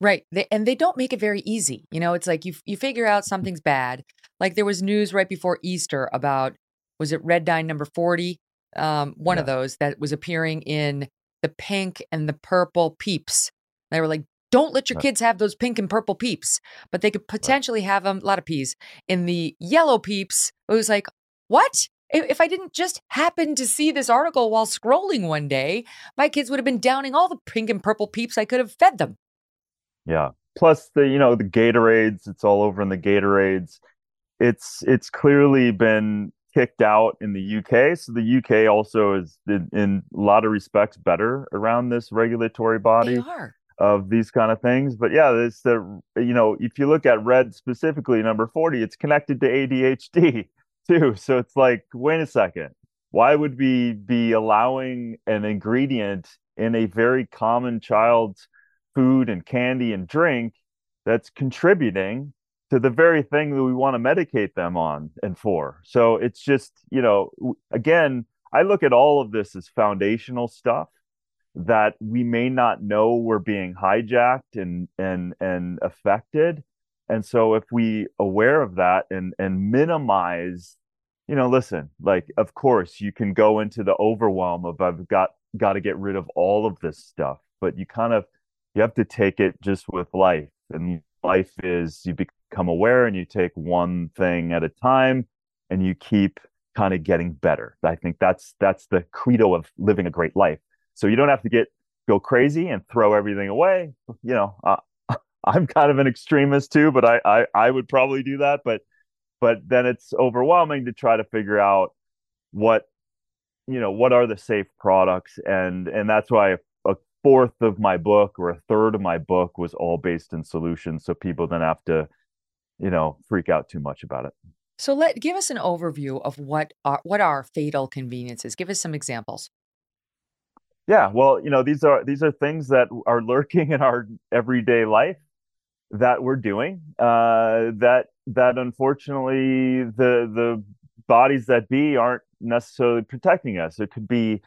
Right. They, and they don't make it very easy. You know, it's like you you figure out something's bad. Like there was news right before Easter about was it red dye number 40? Um, one yeah. of those that was appearing in the pink and the purple peeps. They were like, don't let your kids have those pink and purple peeps, but they could potentially have them, a lot of peas, in the yellow peeps. It was like, what? If I didn't just happen to see this article while scrolling one day, my kids would have been downing all the pink and purple peeps I could have fed them. Yeah. Plus the, you know, the Gatorades, it's all over in the Gatorades. It's it's clearly been kicked out in the UK. So the UK also is in, in a lot of respects better around this regulatory body. They are of these kind of things. But yeah, it's the you know if you look at red specifically, number forty, it's connected to ADHD too. So it's like, wait a second, why would we be allowing an ingredient in a very common child's food and candy and drink that's contributing to the very thing that we want to medicate them on and for. So it's just, you know, again, I look at all of this as foundational stuff that we may not know we're being hijacked and and and affected. And so if we aware of that and and minimize you know listen like of course you can go into the overwhelm of i've got got to get rid of all of this stuff but you kind of you have to take it just with life. And life is you become aware and you take one thing at a time and you keep kind of getting better. I think that's that's the credo of living a great life so you don't have to get go crazy and throw everything away. You know uh, i'm kind of an extremist too but I, I i would probably do that. But but then it's overwhelming to try to figure out what you know what are the safe products. And and that's why a fourth of my book or a third of my book was all based in solutions. So people don't have to you know freak out too much about it. So let give us an overview of what are what are fatal conveniences. Give us some examples. Yeah well you know these are these are things that are lurking in our everyday life that we're doing uh that that unfortunately the the bodies that be aren't necessarily protecting us. It could be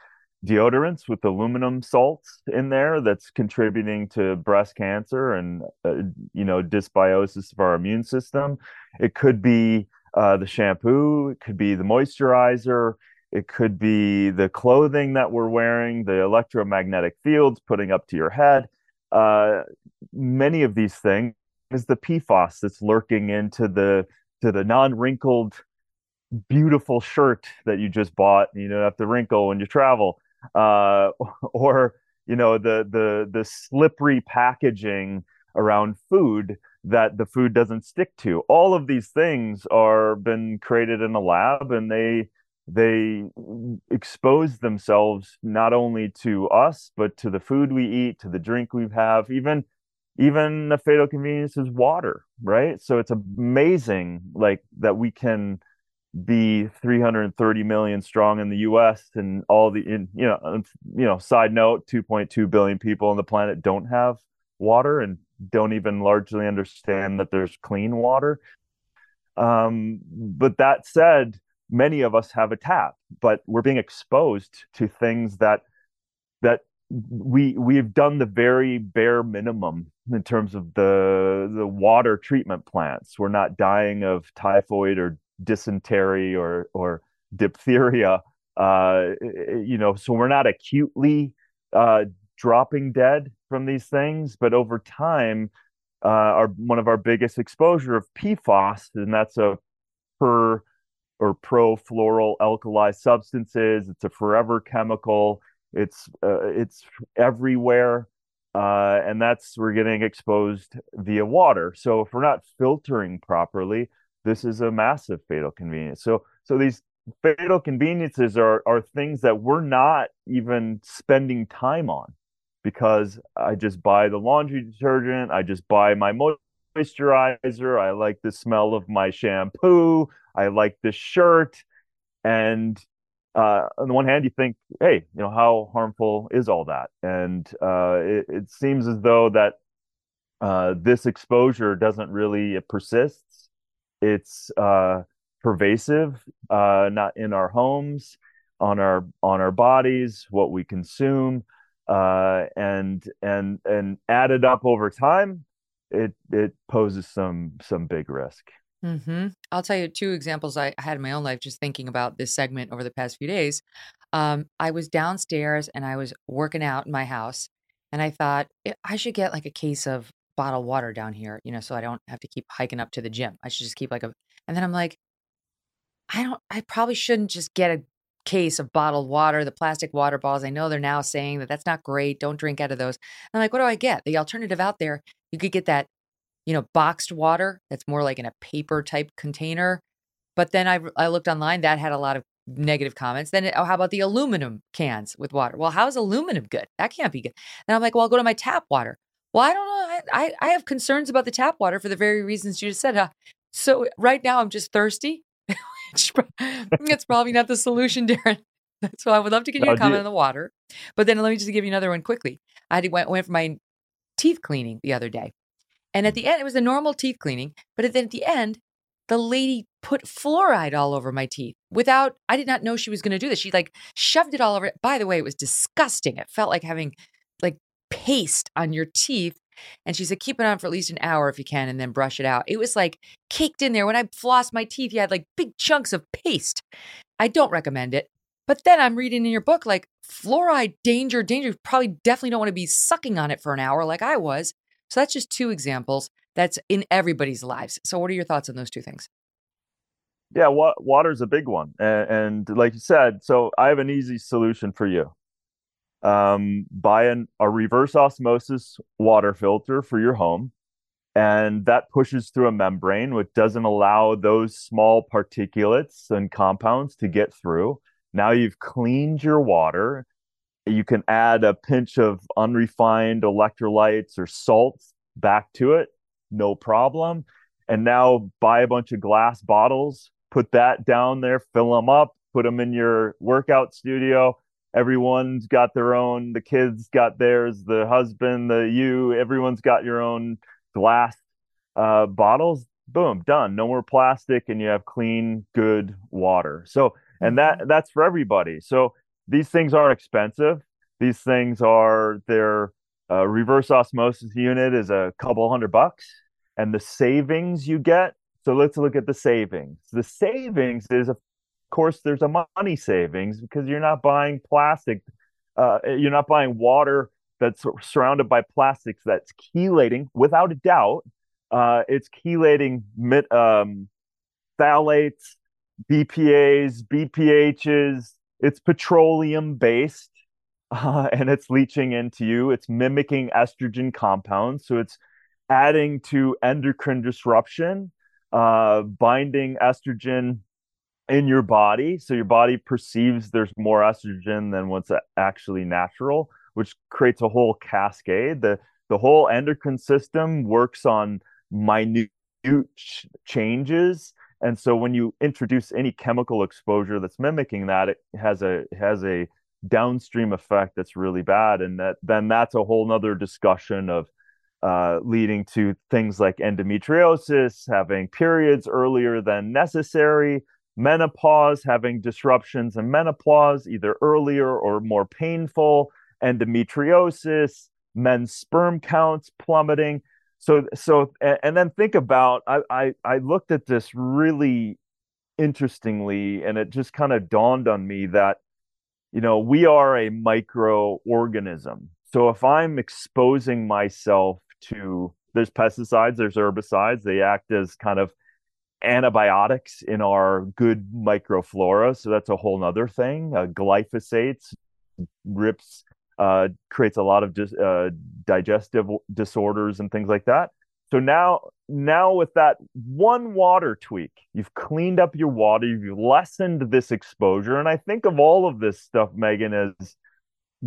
deodorants with aluminum salts in there that's contributing to breast cancer and uh, you know dysbiosis of our immune system. It could be uh, the shampoo it could be the moisturizer it could be the clothing that we're wearing the electromagnetic fields putting up to your head. Uh, many of these things is the PFAS that's lurking into the to the non-wrinkled beautiful shirt that you just bought you don't have to wrinkle when you travel. Uh, or you know the the the slippery packaging around food that the food doesn't stick to. All of these things are been created in a lab and they they expose themselves not only to us but to the food we eat to the drink we have even even the fatal convenience is water right? So it's amazing like that we can be 330 million strong in the US and all the in you know you know side note 2.2 billion people on the planet don't have water and don't even largely understand that there's clean water. Um but that said many of us have a tap but we're being exposed to things that that we we've done the very bare minimum in terms of the the water treatment plants. We're not dying of typhoid or dysentery or or diphtheria uh you know so we're not acutely uh dropping dead from these things but over time uh our one of our biggest exposure of PFAS and that's a per or polyfluoroalkyl substances. It's a forever chemical. It's uh, it's everywhere uh and that's we're getting exposed via water. So if we're not filtering properly this is a massive fatal convenience. So so these fatal conveniences are are things that we're not even spending time on because I just buy the laundry detergent, I just buy my moisturizer, I like the smell of my shampoo, I like this shirt and uh, on the one hand, you think, hey, you know, how harmful is all that? And uh, it, it seems as though that uh, this exposure doesn't really it persists it's uh, pervasive, uh, not in our homes, on our on our bodies, what we consume, uh, and and and added up over time, it it poses some some big risk. Mm-hmm. I'll tell you two examples I had in my own life just thinking about this segment over the past few days. Um, I was downstairs and I was working out in my house, and I thought "Eh, I should get like a case of bottled water down here, you know, so I don't have to keep hiking up to the gym. I should just keep like a, and then I'm like, I don't, I probably shouldn't just get a case of bottled water, the plastic water bottles. I know they're now saying that that's not great. Don't drink out of those. I'm like, what do I get? The alternative out there, you could get that, you know, boxed water that's more like in a paper type container. But then I, I looked online, that had a lot of negative comments. Then, oh, how about the aluminum cans with water? Well, how's aluminum good? That can't be good. And I'm like, well, I'll go to my tap water. Well, I don't know. I, I, I have concerns about the tap water for the very reasons you just said. So right now I'm just thirsty. It's probably not the solution, Darin. So I would love to get you do comment on the water. But then let me just give you another one quickly. I went, went for my teeth cleaning the other day. And at the end, it was a normal teeth cleaning. But then at the end, the lady put fluoride all over my teeth without, I did not know she was going to do this. She like shoved it all over. By the way, it was disgusting. It felt like having like paste on your teeth. And she said, keep it on for at least an hour if you can and then brush it out. It was like caked in there. When I flossed my teeth, you had like big chunks of paste. I don't recommend it. But then I'm reading in your book like fluoride danger, danger. You probably definitely don't want to be sucking on it for an hour like I was. So that's just two examples that's in everybody's lives. So what are your thoughts on those two things? Yeah, wa- water's a big one, and, and, like you said, so I have an easy solution for you. Um, buy an, a reverse osmosis water filter for your home, and that pushes through a membrane, which doesn't allow those small particulates and compounds to get through. Now you've cleaned your water. You can add a pinch of unrefined electrolytes or salts back to it, no problem. And now buy a bunch of glass bottles put that down there, fill them up, put them in your workout studio. Everyone's got their own, the kids got theirs, the husband, the you, everyone's got your own glass uh, bottles. Boom, done. No more plastic, and you have clean, good water. So, and that mm-hmm. that's for everybody. So these things aren't expensive. These things are their uh, reverse osmosis unit is a couple hundred bucks, and the savings you get so let's look at the savings. The savings is, of course, there's a money savings because you're not buying plastic. Uh, you're not buying water that's surrounded by plastics that's chelating without a doubt. Uh, it's chelating um, phthalates, BPAs, BPHs. It's petroleum based uh, and it's leaching into you. It's mimicking estrogen compounds. So it's adding to endocrine disruption uh, binding estrogen in your body. So your body perceives there's more estrogen than what's actually natural, which creates a whole cascade. The the whole endocrine system works on minute changes. And so when you introduce any chemical exposure that's mimicking that, it has a has a downstream effect that's really bad. And that then that's a whole nother discussion of uh, leading to things like endometriosis, having periods earlier than necessary, menopause, having disruptions in menopause, either earlier or more painful, endometriosis, men's sperm counts plummeting. So, so, and then think about, I, I, I looked at this really interestingly, and it just kind of dawned on me that, you know, we are a microorganism. So if I'm exposing myself to there's pesticides, there's herbicides. They act as kind of antibiotics in our good microflora. So that's a whole nother thing. Uh, glyphosates rips, uh, creates a lot of uh, digestive disorders and things like that. So now, now with that one water tweak, you've cleaned up your water, you've lessened this exposure. And I think of all of this stuff, Megyn, as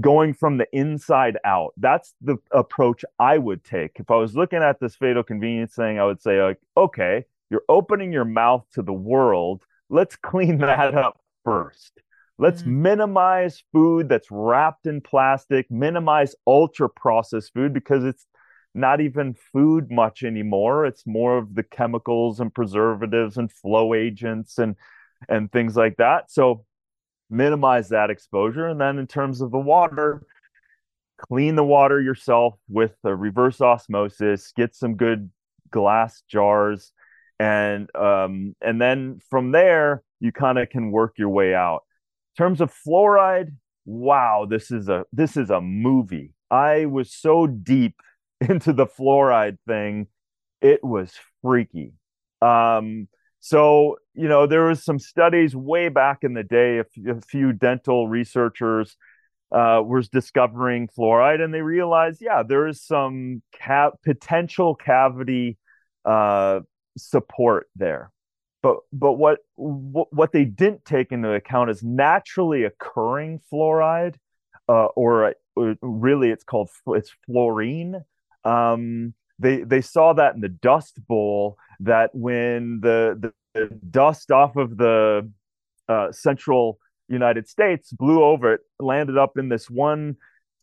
going from the inside out. That's the approach I would take. If I was looking at this fatal convenience thing, I would say, like, okay, you're opening your mouth to the world. Let's clean that up first. Let's mm-hmm. minimize food that's wrapped in plastic, minimize ultra processed food because it's not even food much anymore. It's more of the chemicals and preservatives and flow agents and and things like that. So minimize that exposure. And then in terms of the water, clean the water yourself with a reverse osmosis, get some good glass jars, and um, and then from there you kind of can work your way out. In terms of fluoride, wow, this is a this is a movie. I was so deep into the fluoride thing, it was freaky. Um, so, you know, there was some studies way back in the day, a few, dental researchers uh, was discovering fluoride, and they realized, yeah, there is some ca- potential cavity uh, support there. But but what, what they didn't take into account is naturally occurring fluoride, uh, or, or, uh, really it's called it's fluorine. Um, they they saw that in the dust bowl that when the, the, the dust off of the uh, central United States blew over it, landed up in this one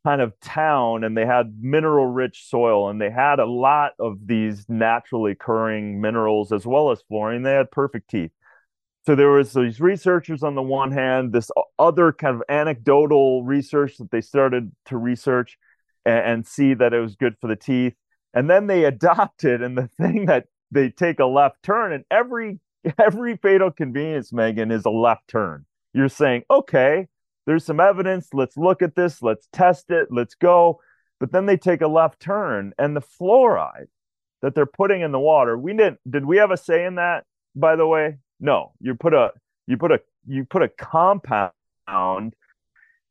kind of town, and they had mineral rich soil, and they had a lot of these naturally occurring minerals as well as fluorine. They had perfect teeth. So there was these researchers on the one hand, this other kind of anecdotal research that they started to research and, and see that it was good for the teeth and then they adopted, and the thing that they take a left turn and every every fatal convenience Megyn is a left turn you're saying okay there's some evidence. Let's look at this. Let's test it. Let's go. But then they take a left turn and the fluoride that they're putting in the water we didn't did we have a say in that by the way? No. You put a you put a you put a compound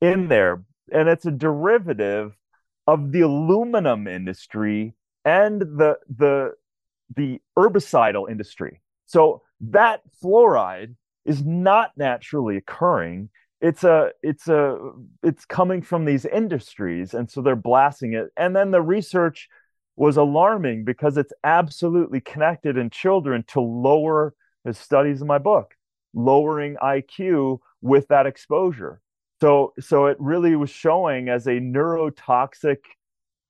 in there and it's a derivative of the aluminum industry and the the the herbicidal industry. So that fluoride is not naturally occurring. It's a it's a it's coming from these industries and so they're blasting it. And then the research was alarming because it's absolutely connected in children to lower the studies in my book, lowering IQ with that exposure. So so it really was showing as a neurotoxic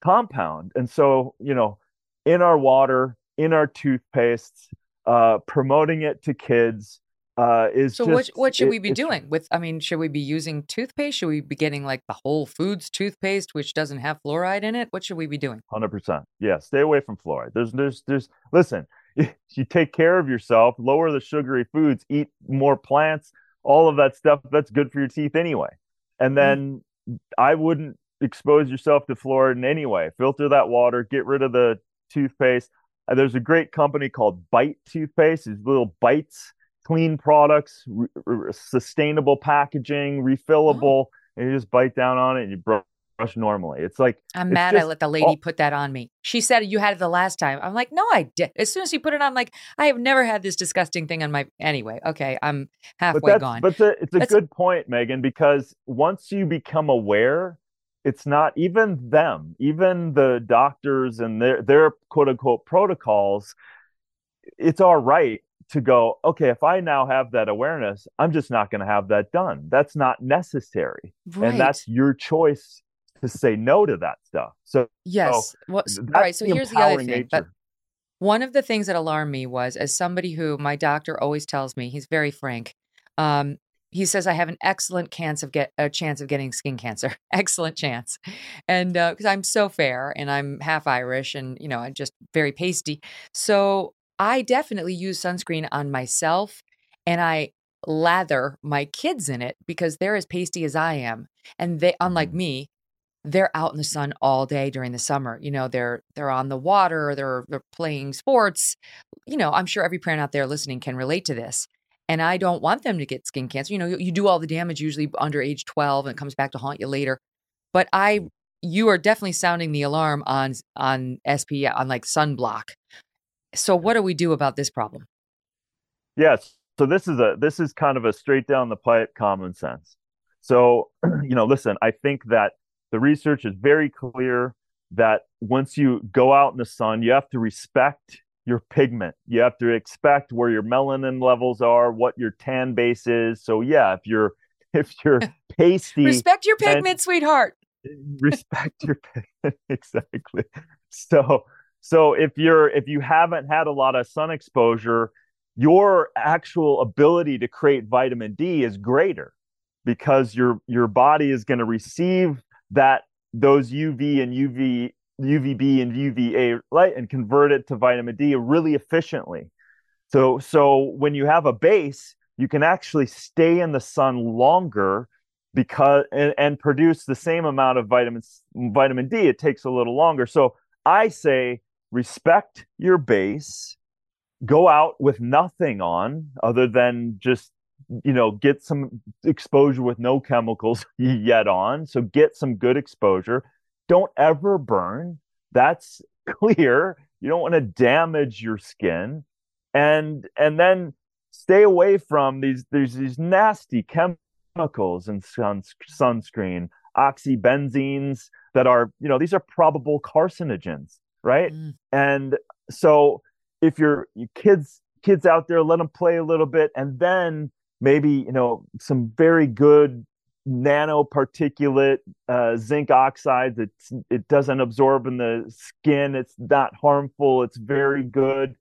compound. And so, you know, in our water, in our toothpastes, uh, promoting it to kids uh, is So just, what what should it- we be doing with I mean, should we be using toothpaste? Should we be getting like the Whole Foods toothpaste which doesn't have fluoride in it? What should we be doing? Hundred percent. Yeah, stay away from fluoride. There's, there's, there's. Listen, you take care of yourself, lower the sugary foods, eat more plants, all of that stuff. That's good for your teeth anyway. And then I wouldn't expose yourself to fluoride in any way. Filter that water. Get rid of the toothpaste. Uh, there's a great company called Bite toothpaste. These little bites, clean products, re- re- sustainable packaging, oh. refillable, and you just bite down on it and you brush normally. It's like I'm it's mad I let the lady all- put that on me. She said you had it the last time. I'm like, no, I did. As soon as she put it on, I'm like, I have never had this disgusting thing on my. Anyway, okay, I'm but halfway that's, gone. But it's a, it's a That's- good point, Megyn, because once you become aware, it's not even them, even the doctors and their their quote unquote protocols. It's all right to go, okay, if I now have that awareness, I'm just not going to have that done. That's not necessary. Right. And that's your choice to say no to that stuff. So, Yes. so Well, s- that's all right. So here's the other thing. But one of the things that alarmed me was, as somebody who my doctor always tells me, he's very frank. Um, he says I have an excellent chance of get a chance of getting skin cancer. excellent chance, and because I'm so fair and I'm half Irish and you know I'm just very pasty, so I definitely use sunscreen on myself, and I lather my kids in it because they're as pasty as I am, and they unlike mm-hmm. me, they're out in the sun all day during the summer. You know, they're they're on the water, they're they're playing sports. You know, I'm sure every parent out there listening can relate to this. And I don't want them to get skin cancer. You know, you, you do all the damage usually under age 12 and it comes back to haunt you later. But I you are definitely sounding the alarm on on SPF on like sunblock. So what do we do about this problem? Yes. So this is a this is kind of a straight down the pipe common sense. So, you know, listen, I think that the research is very clear that once you go out in the sun, you have to respect your pigment. You have to expect where your melanin levels are, what your tan base is. So yeah, if you're if you're pasty, Respect your pigment, sweetheart. respect your pigment exactly so so if you're if you haven't had a lot of sun exposure your actual ability to create vitamin d is greater because your your body is going to receive that those uv and uv uvb and uva light and convert it to vitamin d really efficiently so so when you have a base you can actually stay in the sun longer because and, and produce the same amount of vitamin vitamin D. It takes a little longer. So I say respect your base, go out with nothing on other than just you know get some exposure with no chemicals yet on. So get some good exposure. Don't ever burn. That's clear. You don't want to damage your skin. And and then stay away from these there's these nasty chemicals in sun, sunscreen, oxybenzones that are, you know, these are probable carcinogens, right? And so if you're you kids kids out there, let them play a little bit, and then maybe you know some very good nanoparticulate uh, zinc oxide that it doesn't absorb in the skin. It's not harmful. It's very good,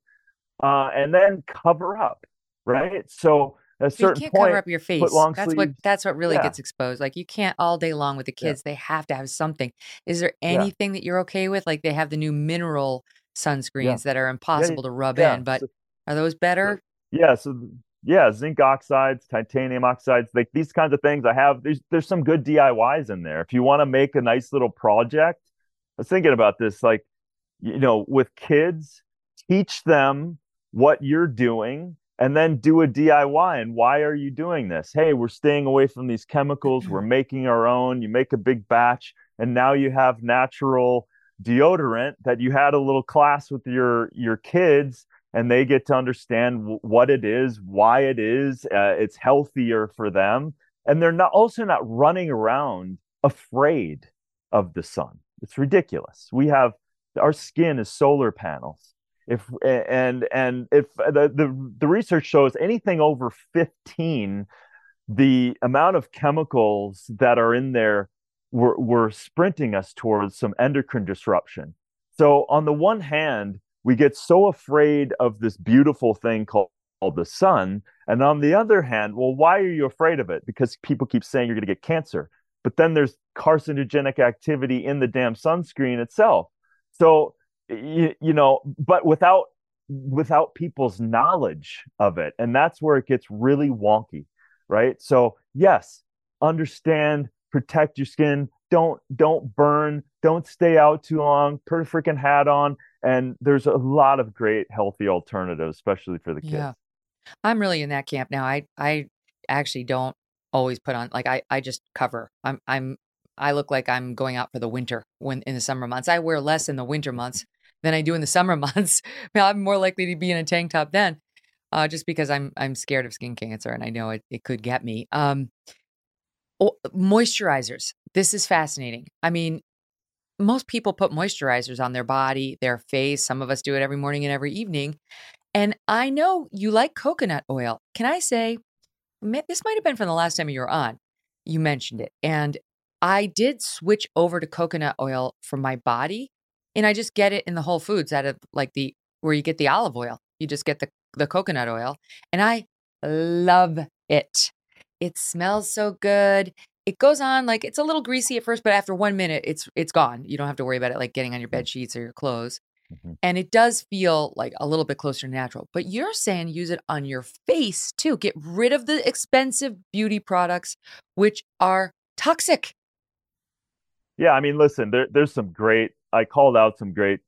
uh, and then cover up, right? So At a you certain can't point, cover up your face. that's sleeves. what that's what really Yeah. gets exposed. Like you can't all day long with the Yeah. kids. They have to have something. Is there Yeah. anything that you're okay with? Like they have the new mineral sunscreens that are impossible to rub yeah. in, but So- are those better? Yeah, so yeah, zinc oxides, titanium oxides, like these kinds of things. I have there's there's some good DIYs in there. If you want to make a nice little project, I was thinking about this, like you know, with kids, teach them what you're doing and then do a DIY. And why are you doing this? Hey, we're staying away from these chemicals, we're making our own. You make a big batch, and now you have natural deodorant that you had a little class with your your kids and they get to understand w- what it is, why it is. Uh, it's healthier for them, and they're not also not running around afraid of the sun. It's ridiculous. We have our skin is solar panels. If and and if uh, the the, the research shows anything over 15 the amount of chemicals that are in there were, were sprinting us towards some endocrine disruption. So, on the one hand, we get so afraid of this beautiful thing called, called the sun. And on the other hand, well, why are you afraid of it? Because people keep saying you're going to get cancer. But then there's carcinogenic activity in the damn sunscreen itself. So, you, you know, but without without people's knowledge of it. And that's where it gets really wonky right? So yes, understand, protect your skin. Don't don't burn. Don't stay out too long. Put a freaking hat on. And there's a lot of great healthy alternatives, especially for the kids. Yeah. I'm really in that camp now. I I actually don't always put on like I I just cover. I'm I'm I look like I'm going out for the winter when in the summer months. I wear less in the winter months than I do in the summer months. I'm more likely to be in a tank top then. Uh, just because I'm I'm scared of skin cancer and I know it, it could get me. Um, moisturizers. This is fascinating. I mean, most people put moisturizers on their body, their face. Some of us do it every morning and every evening. And I know you like coconut oil. Can I say, this might have been from the last time you were on. You mentioned it. And I did switch over to coconut oil for my body. And I just get it in the Whole Foods out of like the where you get the olive oil. You just get the, the coconut oil. And I love it. It smells so good. It goes on like it's a little greasy at first, but after one minute, it's it's gone. You don't have to worry about it like getting on your mm. bed sheets or your clothes. Mm-hmm. And it does feel like a little bit closer to natural. But you're saying use it on your face too. Get rid of the expensive beauty products, which are toxic. Yeah, I mean, listen, there, there's some great. I called out some great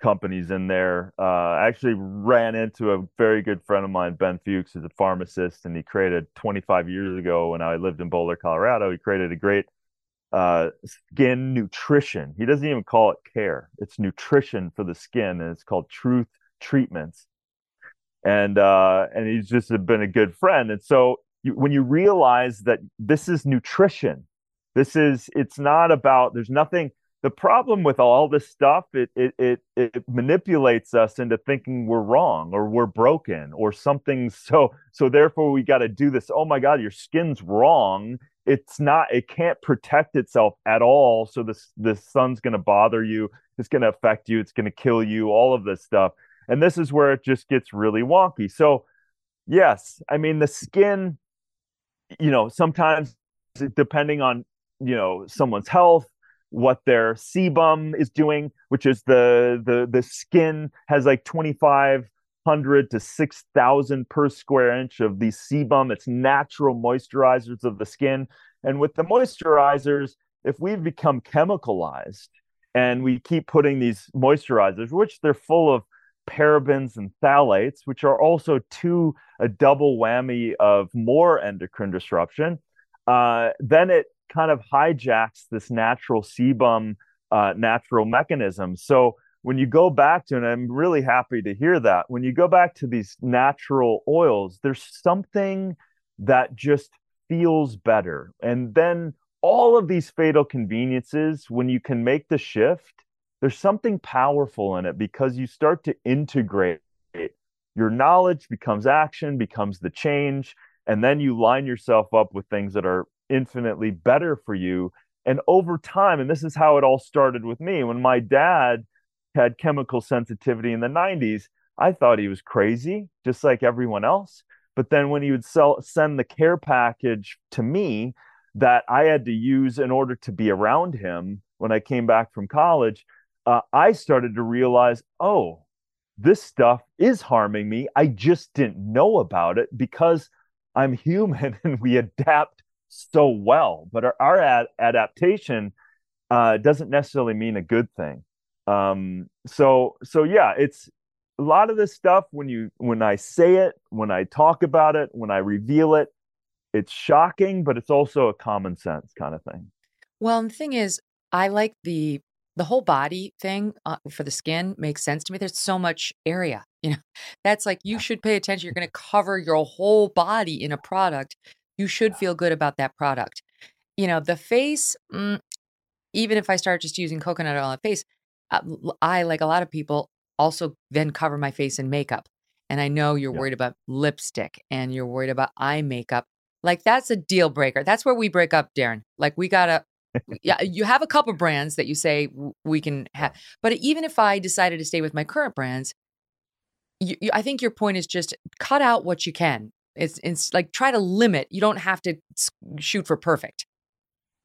companies in there. Uh, I actually ran into a very good friend of mine, Ben Fuchs, who's a pharmacist, and he created 25 years ago when I lived in Boulder, Colorado. He created a great uh, skin nutrition. He doesn't even call it care; it's nutrition for the skin, and it's called Truth Treatments. And uh, and he's just been a good friend. And so you, when you realize that this is nutrition, this is it's not about. There's nothing the problem with all this stuff it, it it it manipulates us into thinking we're wrong or we're broken or something. So so therefore we got to do this. Oh my god your skin's wrong. It's not it can't protect itself at all. So this this sun's going to bother you. It's going to affect you. It's going to kill you. All of this stuff. And this is where it just gets really wonky. So yes i mean the skin you know sometimes depending on you know someone's health what their sebum is doing, which is the the the skin has like 2500 to 6000 per square inch of the sebum. It's natural moisturizers of the skin. And with the moisturizers, if we've become chemicalized and we keep putting these moisturizers, which they're full of parabens and phthalates, which are also two a double whammy of more endocrine disruption, uh, then it kind of hijacks this natural sebum uh, natural mechanism. So when you go back to, and I'm really happy to hear that, when you go back to these natural oils, there's something that just feels better. And then all of these fatal conveniences, when you can make the shift, there's something powerful in it because you start to integrate it. Your knowledge becomes action, becomes the change, and then you line yourself up with things that are infinitely better for you. And over time, and this is how it all started with me, when my dad had chemical sensitivity in the 90s, I thought he was crazy, just like everyone else. But then when he would sell send the care package to me that I had to use in order to be around him when I came back from college, uh, I started to realize, oh, this stuff is harming me. I just didn't know about it because I'm human and we adapt so well. But our, our ad- adaptation uh, doesn't necessarily mean a good thing. Um, so so yeah, it's a lot of this stuff when you when I say it, when I talk about it, when I reveal it, it's shocking, but it's also a common sense kind of thing. Well, the thing is, I like the the whole body thing uh, for the skin makes sense to me. There's so much area, you know. That's like you should pay attention. You're going to cover your whole body in a product. You should feel good about that product. You know, the face. Mm, even if I start just using coconut oil on the face, uh, I like a lot of people also then cover my face in makeup. And I know you're Yeah. worried about lipstick and you're worried about eye makeup. Like that's a deal breaker. That's where we break up, Darin. Like we gotta. yeah, you have a couple brands that you say we can have, but even if I decided to stay with my current brands, you, you, I think your point is just cut out what you can. It's it's like try to limit. You don't have to shoot for perfect.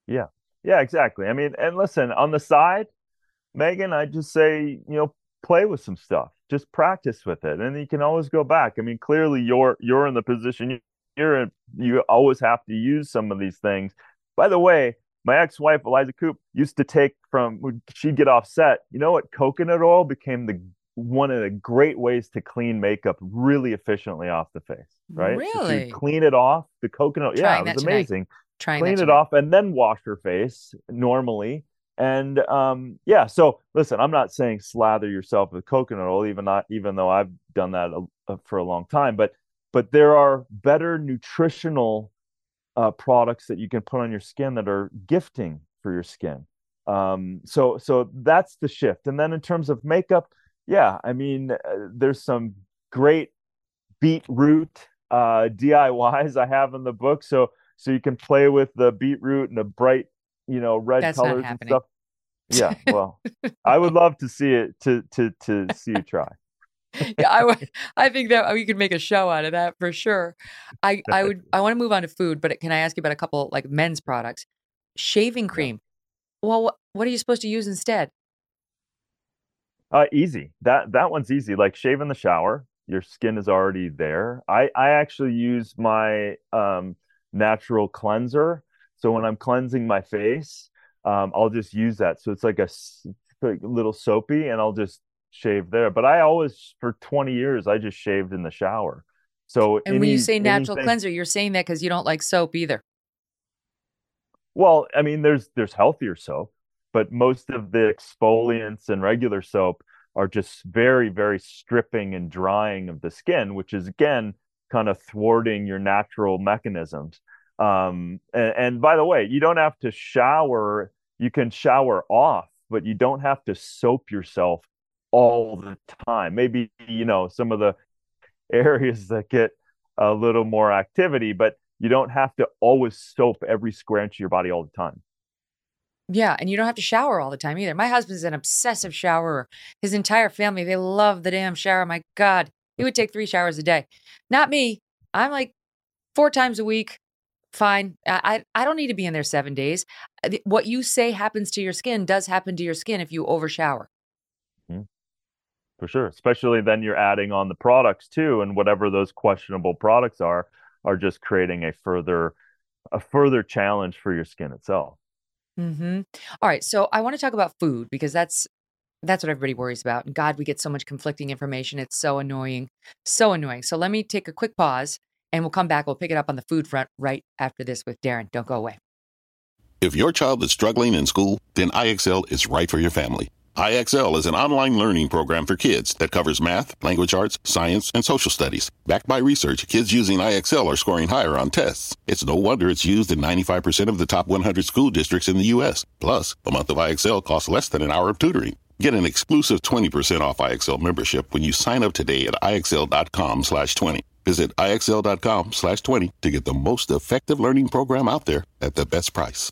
Yeah. Yeah, exactly. I mean, and listen, on the side, Megyn, I just say, you know, play with some stuff. Just practice with it. And you can always go back. I mean, clearly you're you're in the position you're in, you always have to use some of these things. By the way, my ex-wife Eliza Coop used to take from she'd get offset. you know what? Coconut oil became the one of the great ways to clean makeup really efficiently off the face, right? So Really? clean it off. The coconut, yeah, Trying it was tonight. amazing Trying clean it tonight. off and then wash your face normally and um yeah so listen i'm not saying slather yourself with coconut oil even not even though i've done that a, a- for a long time but but there are better nutritional uh, products that you can put on your skin that are gifting for your skin um so so that's the shift and then in terms of makeup yeah i mean uh, there's some great beetroot uh diys i have in the book so so you can play with the beetroot and the bright you know red That's colors and stuff yeah well i would love to see it to to to see you try yeah, I would- I think that we could make a show out of that for sure. I I would I want to move on to food, but can I ask you about a couple like men's products? Shaving cream. Well, what, what are you supposed to use instead? Uh, easy. That that one's easy. Like shave in the shower. Your skin is already there. I I actually use my um natural cleanser. So when I'm cleansing my face, um, I'll just use that. So it's like a s- like a little soapy, and I'll just shave there. But I always, for 20 years, I just shaved in the shower. So And when you say natural anything- cleanser, you're saying that because you don't like soap either. Well, I mean, there's there's healthier soap, but most of the exfoliants and regular soap are just very, very stripping and drying of the skin, which is again kind of thwarting your natural mechanisms. Um, and, and by the way, you don't have to shower. You can shower off, but you don't have to soap yourself all the time. Maybe, you know, some of the areas that get a little more activity, but you don't have to always soap every square inch of your body all the time. Yeah, and you don't have to shower all the time either. My husband's an obsessive showerer. His entire family, they love the damn shower. My God, he would take three showers a day. Not me. I'm like four times a week. Fine. I I don't need to be in there seven days. Uh, What you say happens to your skin does happen to your skin if you overshower. For sure. Especially then you're adding on the products too, and whatever those questionable products are, are just creating a further a further challenge for your skin itself. Mm-hmm. All right, so I want to talk about food because that's that's what everybody worries about. And God, we get so much conflicting information. It's so annoying, so annoying. So let me take a quick pause, and we'll come back. We'll pick it up on the food front right after this with Darin. Don't go away. If your child is struggling in school, then IXL is right for your family. IXL is an online learning program for kids that covers math, language arts, science, and social studies. Backed by research, kids using IXL are scoring higher on tests. It's no wonder it's used in 95% of the top 100 school districts in the U.S. Plus, a month of IXL costs less than an hour of tutoring. Get an exclusive 20% off IXL membership when you sign up today at IXL.com slash 20. Visit IXL.com slash 20 to get the most effective learning program out there at the best price.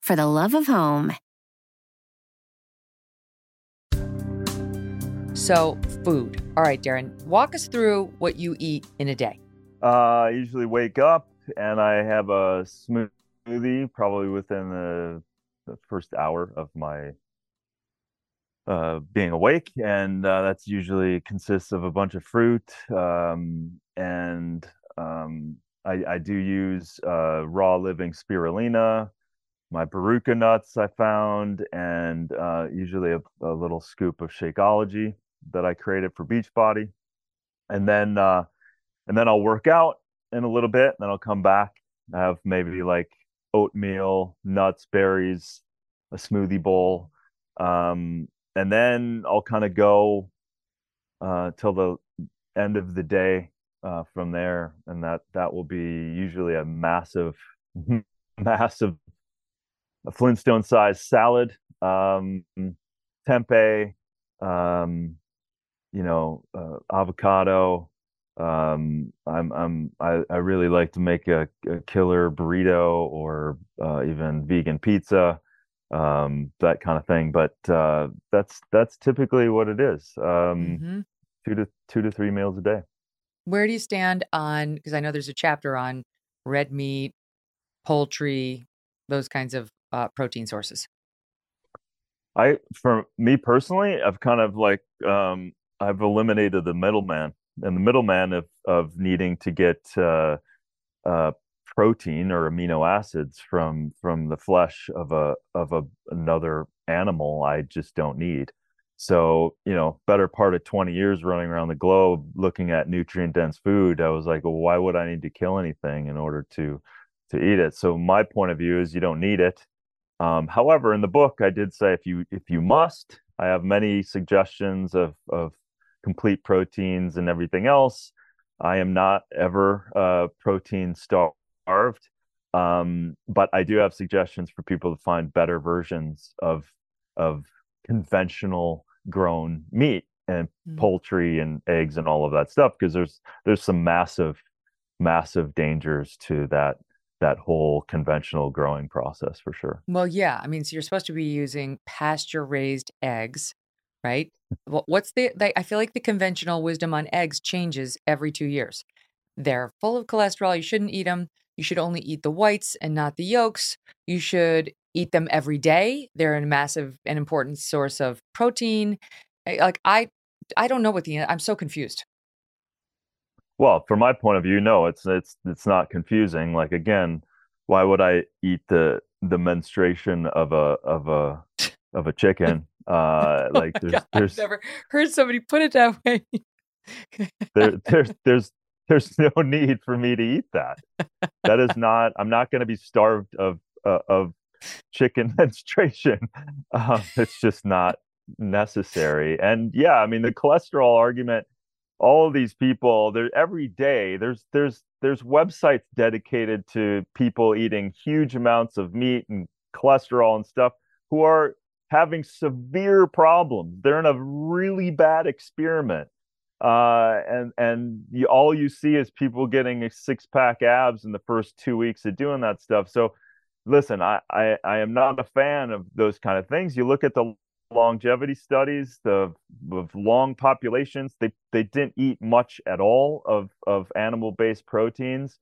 for the love of home. So, food. All right, Darin, walk us through what you eat in a day. Uh, I usually wake up and I have a smoothie probably within the, the first hour of my uh, being awake, and uh, that's usually consists of a bunch of fruit. Um, and um, I, I, do use uh, raw living spirulina, my baruka nuts I found, and uh, usually a, a, little scoop of Shakeology that I created for Beachbody, and then uh, and then I'll work out in a little bit, and then I'll come back. I have maybe like oatmeal, nuts, berries, a smoothie bowl, um, and then I'll kind of go uh, till the end of the day uh, from there, and that that will be usually a massive, massive, a Flintstone size salad, um, tempeh, um, you know, uh, avocado. Um, I'm I'm I, I really like to make a, a killer burrito or uh, even vegan pizza, um, that kind of thing. But uh, that's that's typically what it is. Um, mm-hmm. Two to two to three meals a day. Where do you stand on? Because I know there's a chapter on red meat, poultry, those kinds of uh, protein sources. I, for me personally, I've kind of like um, I've eliminated the middleman and the middleman of of needing to get uh, uh, protein or amino acids from from the flesh of a of a another animal. I just don't need. So you know, better part of twenty years running around the globe looking at nutrient dense food, I was like, well, why would I need to kill anything in order to to eat it? So my point of view is you don't need it. Um, however, in the book, I did say if you if you must, I have many suggestions of of complete proteins and everything else. I am not ever uh, protein starved, um, but I do have suggestions for people to find better versions of of conventional grown meat and mm. poultry and eggs and all of that stuff because there's there's some massive massive dangers to that that whole conventional growing process for sure. Well, yeah. I mean, so you're supposed to be using pasture raised eggs, right? What's the, they, I feel like the conventional wisdom on eggs changes every two years. They're full of cholesterol. You shouldn't eat them. You should only eat the whites and not the yolks. You should eat them every day. They're a massive and important source of protein. Like I, I don't know what the, I'm so confused. Well, from my point of view, no, it's it's it's not confusing. Like again, why would I eat the the menstruation of a of a of a chicken? Uh, like oh there's God, there's I've never heard somebody put it that way. there, there's there's there's no need for me to eat that. That is not. I'm not going to be starved of uh, of chicken menstruation. Um, it's just not necessary. And yeah, I mean the cholesterol argument all of these people there every day there's there's there's websites dedicated to people eating huge amounts of meat and cholesterol and stuff who are having severe problems. They're in a really bad experiment. Uh, and and you, all you see is people getting a six pack abs in the first two weeks of doing that stuff. So listen I, I i am not a fan of those kind of things. You look at the longevity studies the of long populations they they didn't eat much at all of of animal based proteins.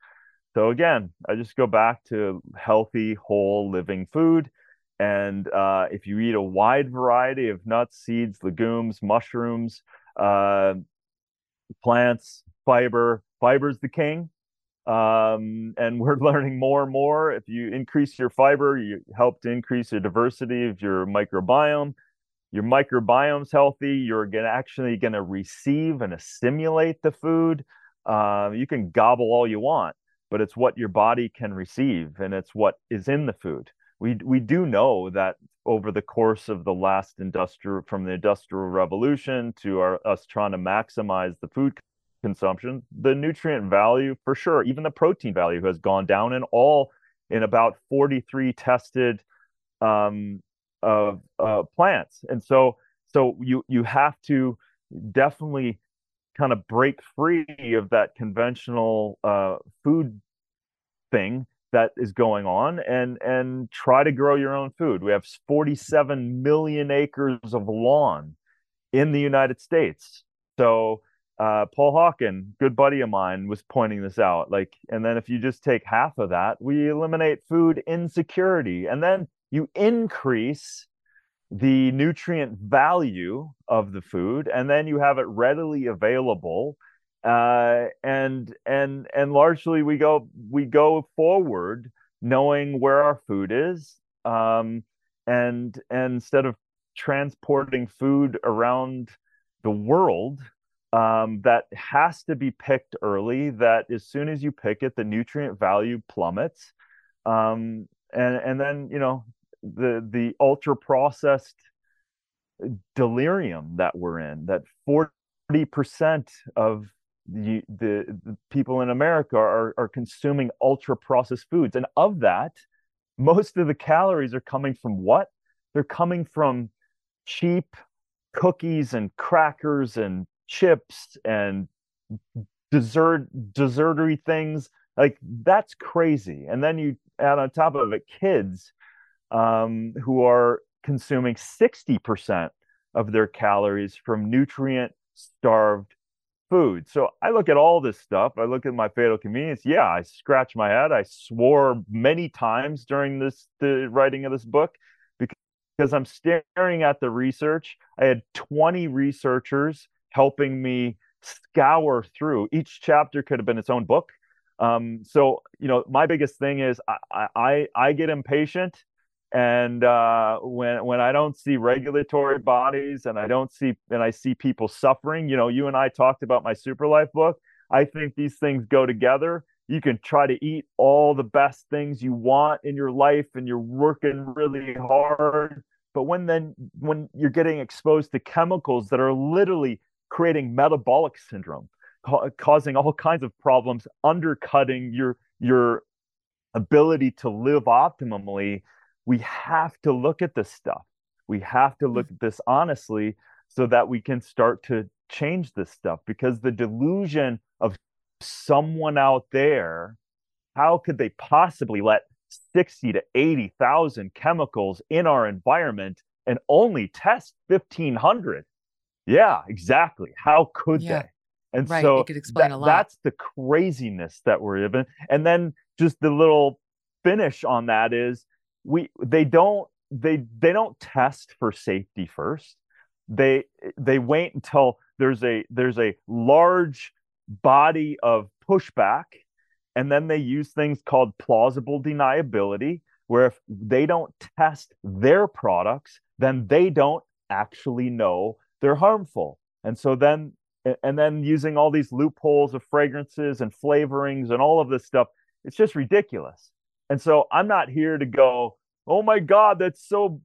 So again i just go back to healthy whole living food. And uh, if you eat a wide variety of nuts seeds legumes mushrooms uh, plants fiber fiber's the king. Um, and we're learning more and more. If you increase your fiber you help to increase the diversity of your microbiome your microbiome's healthy you're gonna actually going to receive and assimilate the food uh, you can gobble all you want but it's what your body can receive and it's what is in the food. We we do know that over the course of the last industrial from the industrial revolution to our, us trying to maximize the food consumption, the nutrient value for sure, even the protein value has gone down in all in about 43 tested um, of uh, plants. And so so you you have to definitely kind of break free of that conventional uh, food thing that is going on and and try to grow your own food. We have 47 million acres of lawn in the United States. So uh, Paul Hawken, good buddy of mine, was pointing this out. Like, and then if you just take half of that, we eliminate food insecurity, and then you increase the nutrient value of the food, and then you have it readily available. Uh, and and and largely we go we go forward knowing where our food is, um, and and instead of transporting food around the world um, that has to be picked early. That as soon as you pick it, the nutrient value plummets, um, and and then you know the the ultra processed uh, delirium that we're in. That forty percent of the, the, the people in America are are consuming ultra processed foods, and of that, most of the calories are coming from what? They're coming from cheap cookies and crackers and chips and dessert dessertery things like that's crazy and then you add on top of it kids um, who are consuming 60% of their calories from nutrient starved food. So i look at all this stuff. I look at my fatal convenience. Yeah i scratch my head. I swore many times during this the writing of this book because i'm staring at the research. I had 20 researchers helping me scour through. Each chapter could have been its own book. Um, so you know, my biggest thing is I I, I get impatient, and uh, when when I don't see regulatory bodies and I don't see and I see people suffering. You know, you and I talked about my Super Life book. I think these things go together. You can try to eat all the best things you want in your life, and you're working really hard. But when then when you're getting exposed to chemicals that are literally creating metabolic syndrome, ca- causing all kinds of problems, undercutting your your ability to live optimally. We have to look at this stuff. We have to look at this honestly so that we can start to change this stuff because the delusion of someone out there how could they possibly let 60 to 80,000 chemicals in our environment and only test 1500 yeah, exactly. How could yeah. they? And right. so could explain that, a lot. that's the craziness that we're in. And then just the little finish on that is we they don't they they don't test for safety first. They they wait until there's a there's a large body of pushback and then they use things called plausible deniability where if they don't test their products then they don't actually know they're harmful. And so then and then using all these loopholes of fragrances and flavorings and all of this stuff, it's just ridiculous. And so I'm not here to go, oh my God, that's so,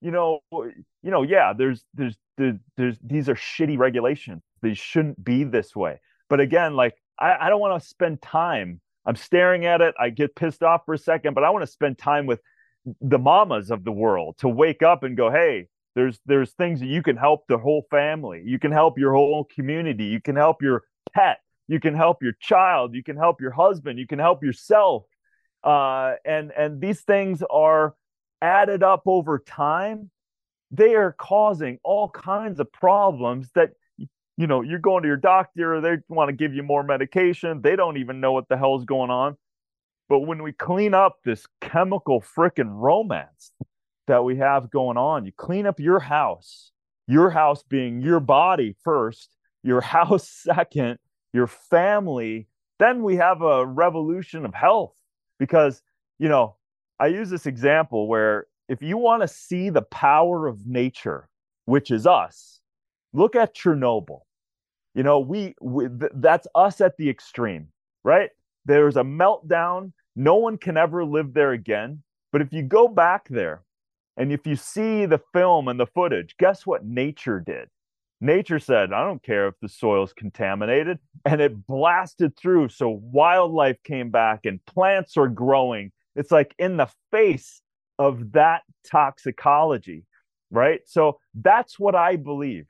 you know, you know, yeah, there's there's there's, there's these are shitty regulations. They shouldn't be this way. But again, like I, I don't want to spend time. I'm staring at it. I get pissed off for a second, but I want to spend time with the mamas of the world to wake up and go, hey, there's there's things that you can help the whole family you can help your whole community you can help your pet you can help your child you can help your husband you can help yourself uh, and and these things are added up over time they are causing all kinds of problems that you know you're going to your doctor they want to give you more medication they don't even know what the hell's going on but when we clean up this chemical frickin' romance that we have going on. You clean up your house, your house being your body first, your house second, your family. Then we have a revolution of health because, you know, I use this example where if you want to see the power of nature, which is us, look at Chernobyl. You know, we, we th- that's us at the extreme, right? There's a meltdown. No one can ever live there again. But if you go back there and if you see the film and the footage, guess what nature did? Nature said, I don't care if the soil's contaminated. And it blasted through. So wildlife came back and plants are growing. It's like in the face of that toxicology, right? So that's what I believe.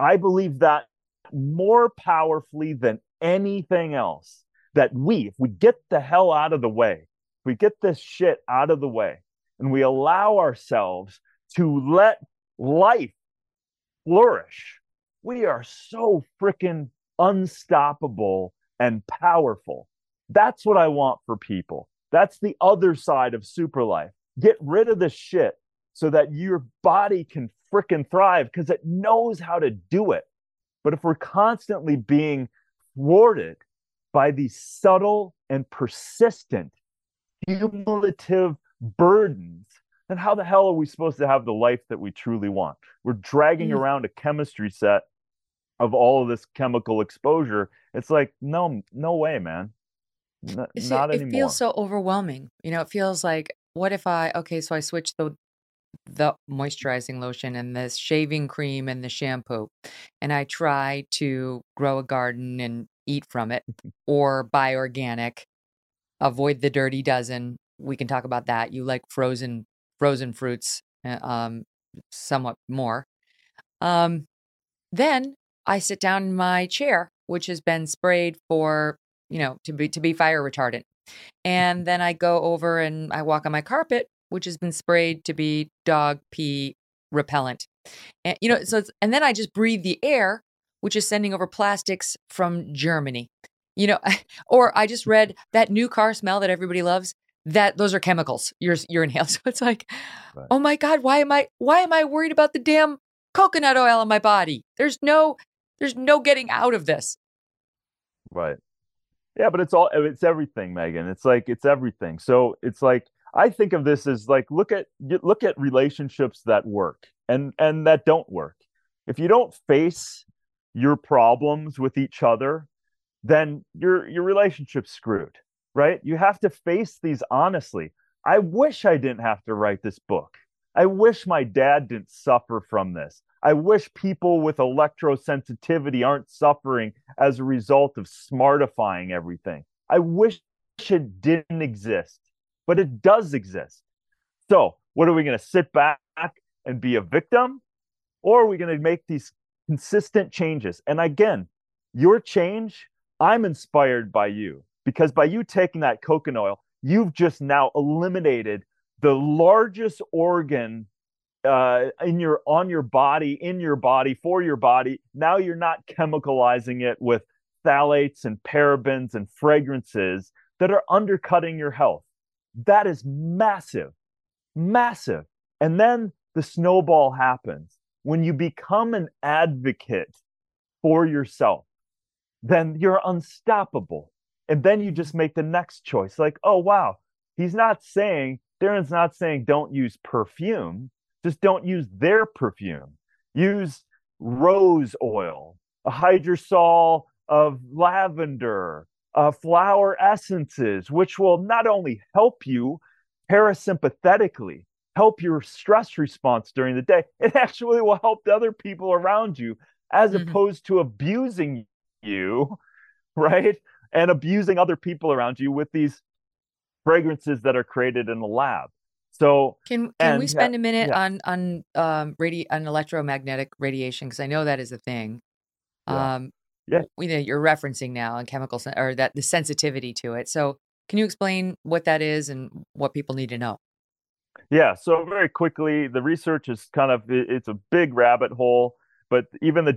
I believe that more powerfully than anything else that we, if we get the hell out of the way, if we get this shit out of the way and we allow ourselves to let life flourish, we are so freaking unstoppable and powerful. That's what I want for people. That's the other side of super life. Get rid of the shit so that your body can freaking thrive because it knows how to do it. But if we're constantly being thwarted by these subtle and persistent cumulative burdens, then how the hell are we supposed to have the life that we truly want? We're dragging mm. around a chemistry set of all of this chemical exposure. It's like, no, no way, man. N- See, not it anymore. It feels so overwhelming. You know, it feels like what if I okay, so I switch the the moisturizing lotion and the shaving cream and the shampoo and I try to grow a garden and eat from it or buy organic, avoid the dirty dozen. We can talk about that. You like frozen frozen fruits uh, um somewhat more. Um then I sit down in my chair which has been sprayed for, you know, to be to be fire retardant. And then I go over and I walk on my carpet, which has been sprayed to be dog pee repellent. And, you know, so it's, and then I just breathe the air, which is sending over plastics from Germany. You know, or I just read that new car smell that everybody loves. That those are chemicals you're you're inhaling. So it's like, right. oh my god, why am I why am I worried about the damn coconut oil in my body? There's no there's no getting out of this. Right. Yeah, but it's all uh, it's everything, Megyn. It's like it's everything. So it's like I think of this as like look at look at relationships that work and and that don't work. If you don't face your problems with each other, then your your relationship's screwed, right? You have to face these honestly. I wish I didn't have to write this book. I wish my dad didn't suffer from this. I wish people with electrosensitivity aren't suffering as a result of smartifying everything. I wish it didn't exist, but it does exist. So, what are we going to sit back and be a victim? Or are we going to make these consistent changes? And again, your change, I'm inspired by you because by you taking that coconut oil, you've just now eliminated the largest organ uh, in your on your body, in your body, for your body. Now you're not chemicalizing it with phthalates and parabens and fragrances that are undercutting your health. That is massive, massive. And then the snowball happens when you become an advocate for yourself. Then you're unstoppable. And then you just make the next choice like, oh, wow, he's not saying, Darin's not saying don't use perfume just don't use their perfume. Use rose oil, a hydrosol of lavender, uh, flower essences, which will not only help you parasympathetically, help your stress response during the day, it actually will help the other people around you as mm-hmm. opposed to abusing you, right? And abusing other people around you with these fragrances that are created in the lab. So can can and, we spend a minute yeah. on on um radi- on electromagnetic radiation because I know that is a thing. Yeah. Um, yeah, you know, you're referencing now on chemical sen- or that the sensitivity to it. So can you explain what that is and what people need to know? Yeah. So very quickly, the research is kind of it's a big rabbit hole, but even the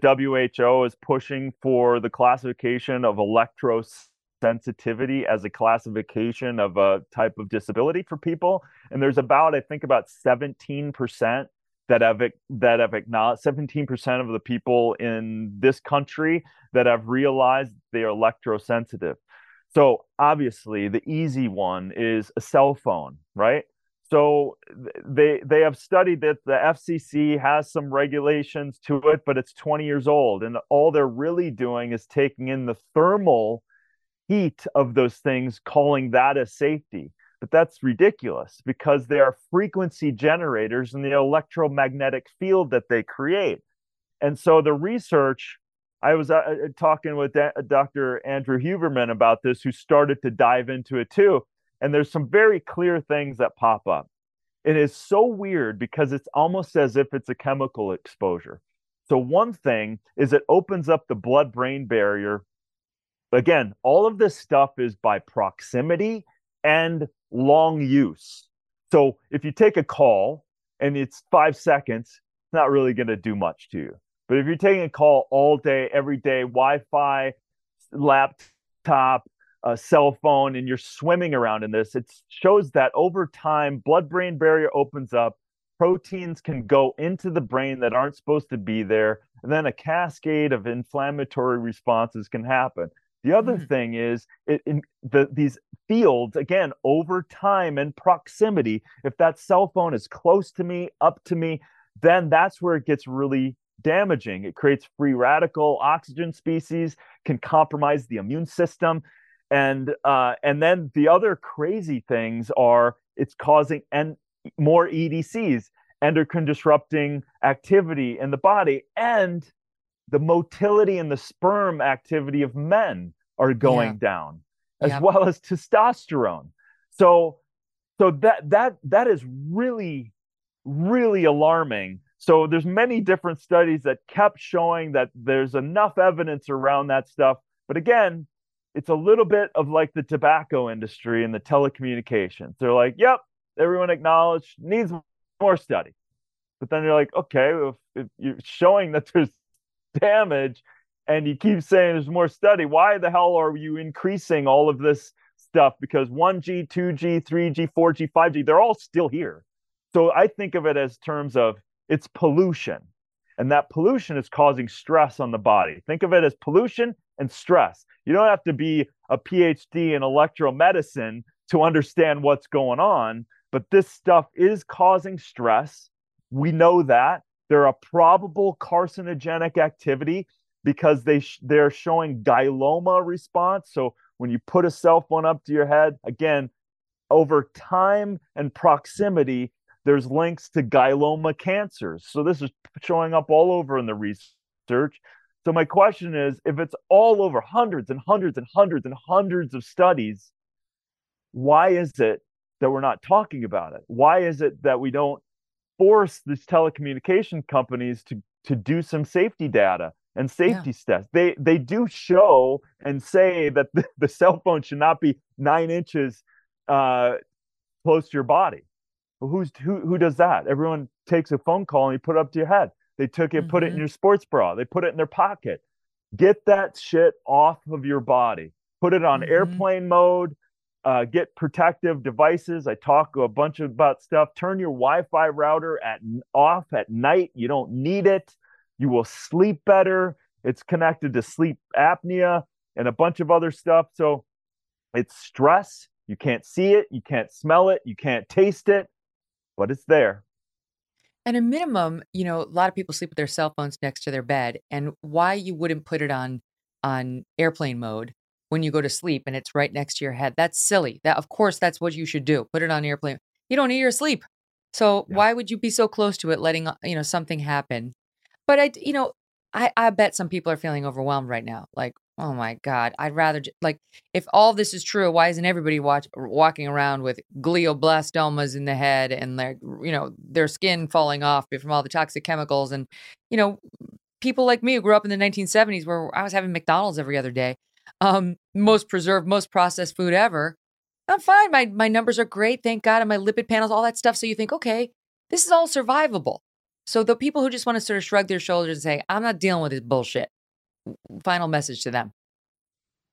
WHO is pushing for the classification of electros sensitivity as a classification of a type of disability for people. And there's about i think about 17% that have that have acknowledged 17% of the people in this country that have realized they are electrosensitive. So obviously the easy one is a cell phone right so they they have studied that the FCC has some regulations to it but it's 20 years old and all they're really doing is taking in the thermal heat of those things, calling that a safety. But that's ridiculous because they are frequency generators in the electromagnetic field that they create. And so the research, I was uh, talking with da- Dr. Andrew Huberman about this, who started to dive into it too. And there's some very clear things that pop up. It is so weird because it's almost as if it's a chemical exposure. So, one thing is it opens up the blood brain barrier. Again, all of this stuff is by proximity and long use. So, if you take a call and it's five seconds, it's not really going to do much to you. But if you're taking a call all day, every day, Wi Fi, laptop, a cell phone, and you're swimming around in this, it shows that over time, blood brain barrier opens up. Proteins can go into the brain that aren't supposed to be there. And then a cascade of inflammatory responses can happen. The other mm. thing is it, in the, these fields, again, over time and proximity, if that cell phone is close to me, up to me, then that's where it gets really damaging. It creates free radical oxygen species, can compromise the immune system. And uh, and then the other crazy things are it's causing and more EDCs, endocrine disrupting activity in the body, and the motility and the sperm activity of men are going yeah. down, as yeah. well as testosterone. So so that that that is really really alarming so there's many different studies that kept showing that there's enough evidence around that stuff but again it's a little bit of like the tobacco industry and the telecommunications. They're like yep everyone acknowledged needs more study. But then you're like okay if, if you're showing that there's damage and you keep saying there's more study why the hell are you increasing all of this stuff? Because 1g 2g 3g 4g 5g they're all still here. So i think of it as terms of it's pollution. And that pollution is causing stress on the body. Think of it as pollution and stress you don't have to be a phd in electromedicine to understand what's going on but this stuff is causing stress we know that they're a probable carcinogenic activity because they sh- they're showing glioma response. So when you put a cell phone up to your head, again, over time and proximity, there's links to glioma cancers. So this is showing up all over in the research. So my question is, if it's all over hundreds and hundreds and hundreds and hundreds of studies, why is it that we're not talking about it? Why is it that we don't force these telecommunication companies to to do some safety data? and safety yeah. stats. They they do show and say that the, the cell phone should not be nine inches uh, close to your body. Well, who's who who does that? Everyone takes a phone call and you put it up to your head. They took it, mm-hmm. put it in mm-hmm. your sports bra. They put it in their pocket. Get that shit off of your body. Put it on mm-hmm. airplane mode. Uh, get protective devices. I talk a bunch about stuff. Turn your Wi-Fi router at off at night. You don't need it you will sleep better. It's connected to sleep apnea and a bunch of other stuff. So it's stress. You can't see it, you can't smell it, you can't taste it, but it's there. And a minimum, you know, a lot of people sleep with their cell phones next to their bed. And why you wouldn't put it on on airplane mode when you go to sleep and it's right next to your head. That's silly. That of course that's what you should do. Put it on airplane. You don't need your sleep. So yeah. why would you be so close to it letting uh, you know something happen but I, you know, I, I bet some people are feeling overwhelmed right now. Like, oh my God, I'd rather, like, if all this is true, why isn't everybody watch, walking around with glioblastomas in the head and their, you know, their skin falling off from all the toxic chemicals? And, you know, people like me who grew up in the 1970s where I was having McDonald's every other day, um, most preserved, most processed food ever. I'm fine. My, my numbers are great. Thank God. And my lipid panels, all that stuff. So you think, okay, this is all survivable. So the people who just want to sort of shrug their shoulders and say, I'm not dealing with this bullshit. Final message to them.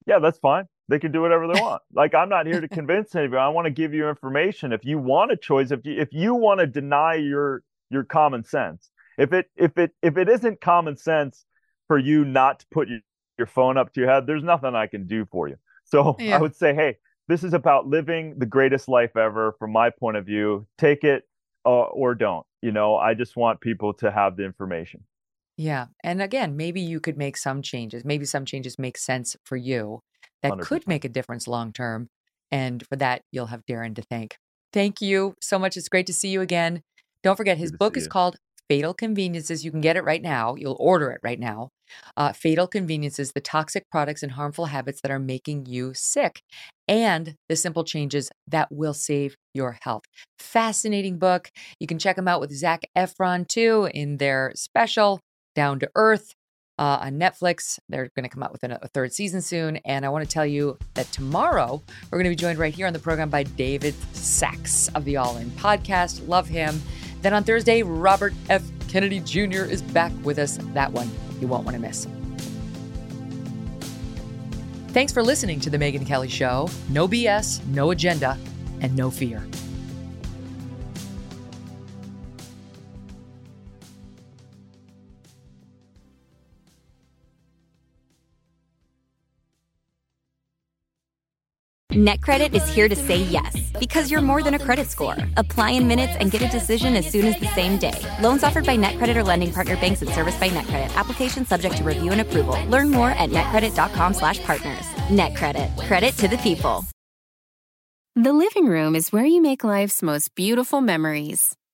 Yeah, that's fine. They can do whatever they want. like I'm not here to convince anybody. I want to give you information. If you want a choice, if you if you want to deny your your common sense, if it if it if it isn't common sense for you not to put your, your phone up to your head, there's nothing I can do for you. So yeah. I would say, hey, this is about living the greatest life ever from my point of view. Take it uh, or don't. You know, I just want people to have the information. Yeah. And again, maybe you could make some changes. Maybe some changes make sense for you that 100%. could make a difference long term. And for that, you'll have Darin to thank. Thank you so much. It's great to see you again. Don't forget, his book is you. called Fatal Conveniences. You can get it right now. You'll order it right now. Uh, Fatal Conveniences, the toxic products and harmful habits that are making you sick, and the simple changes that will save your health. Fascinating book. You can check them out with Zac Efron too in their special Down to Earth uh, on Netflix. They're going to come out with a third season soon. And I want to tell you that tomorrow we're going to be joined right here on the program by David Sacks of the All In podcast. Love him. Then on Thursday, Robert F. Kennedy Jr. is back with us. That one you won't want to miss. Thanks for listening to The Megyn Kelly Show. No BS, no agenda, and no fear. NetCredit is here to say yes because you're more than a credit score. Apply in minutes and get a decision as soon as the same day. Loans offered by NetCredit or lending partner banks and serviced by NetCredit. Application subject to review and approval. Learn more at netcredit.com/partners. NetCredit. Credit to the people. The living room is where you make life's most beautiful memories.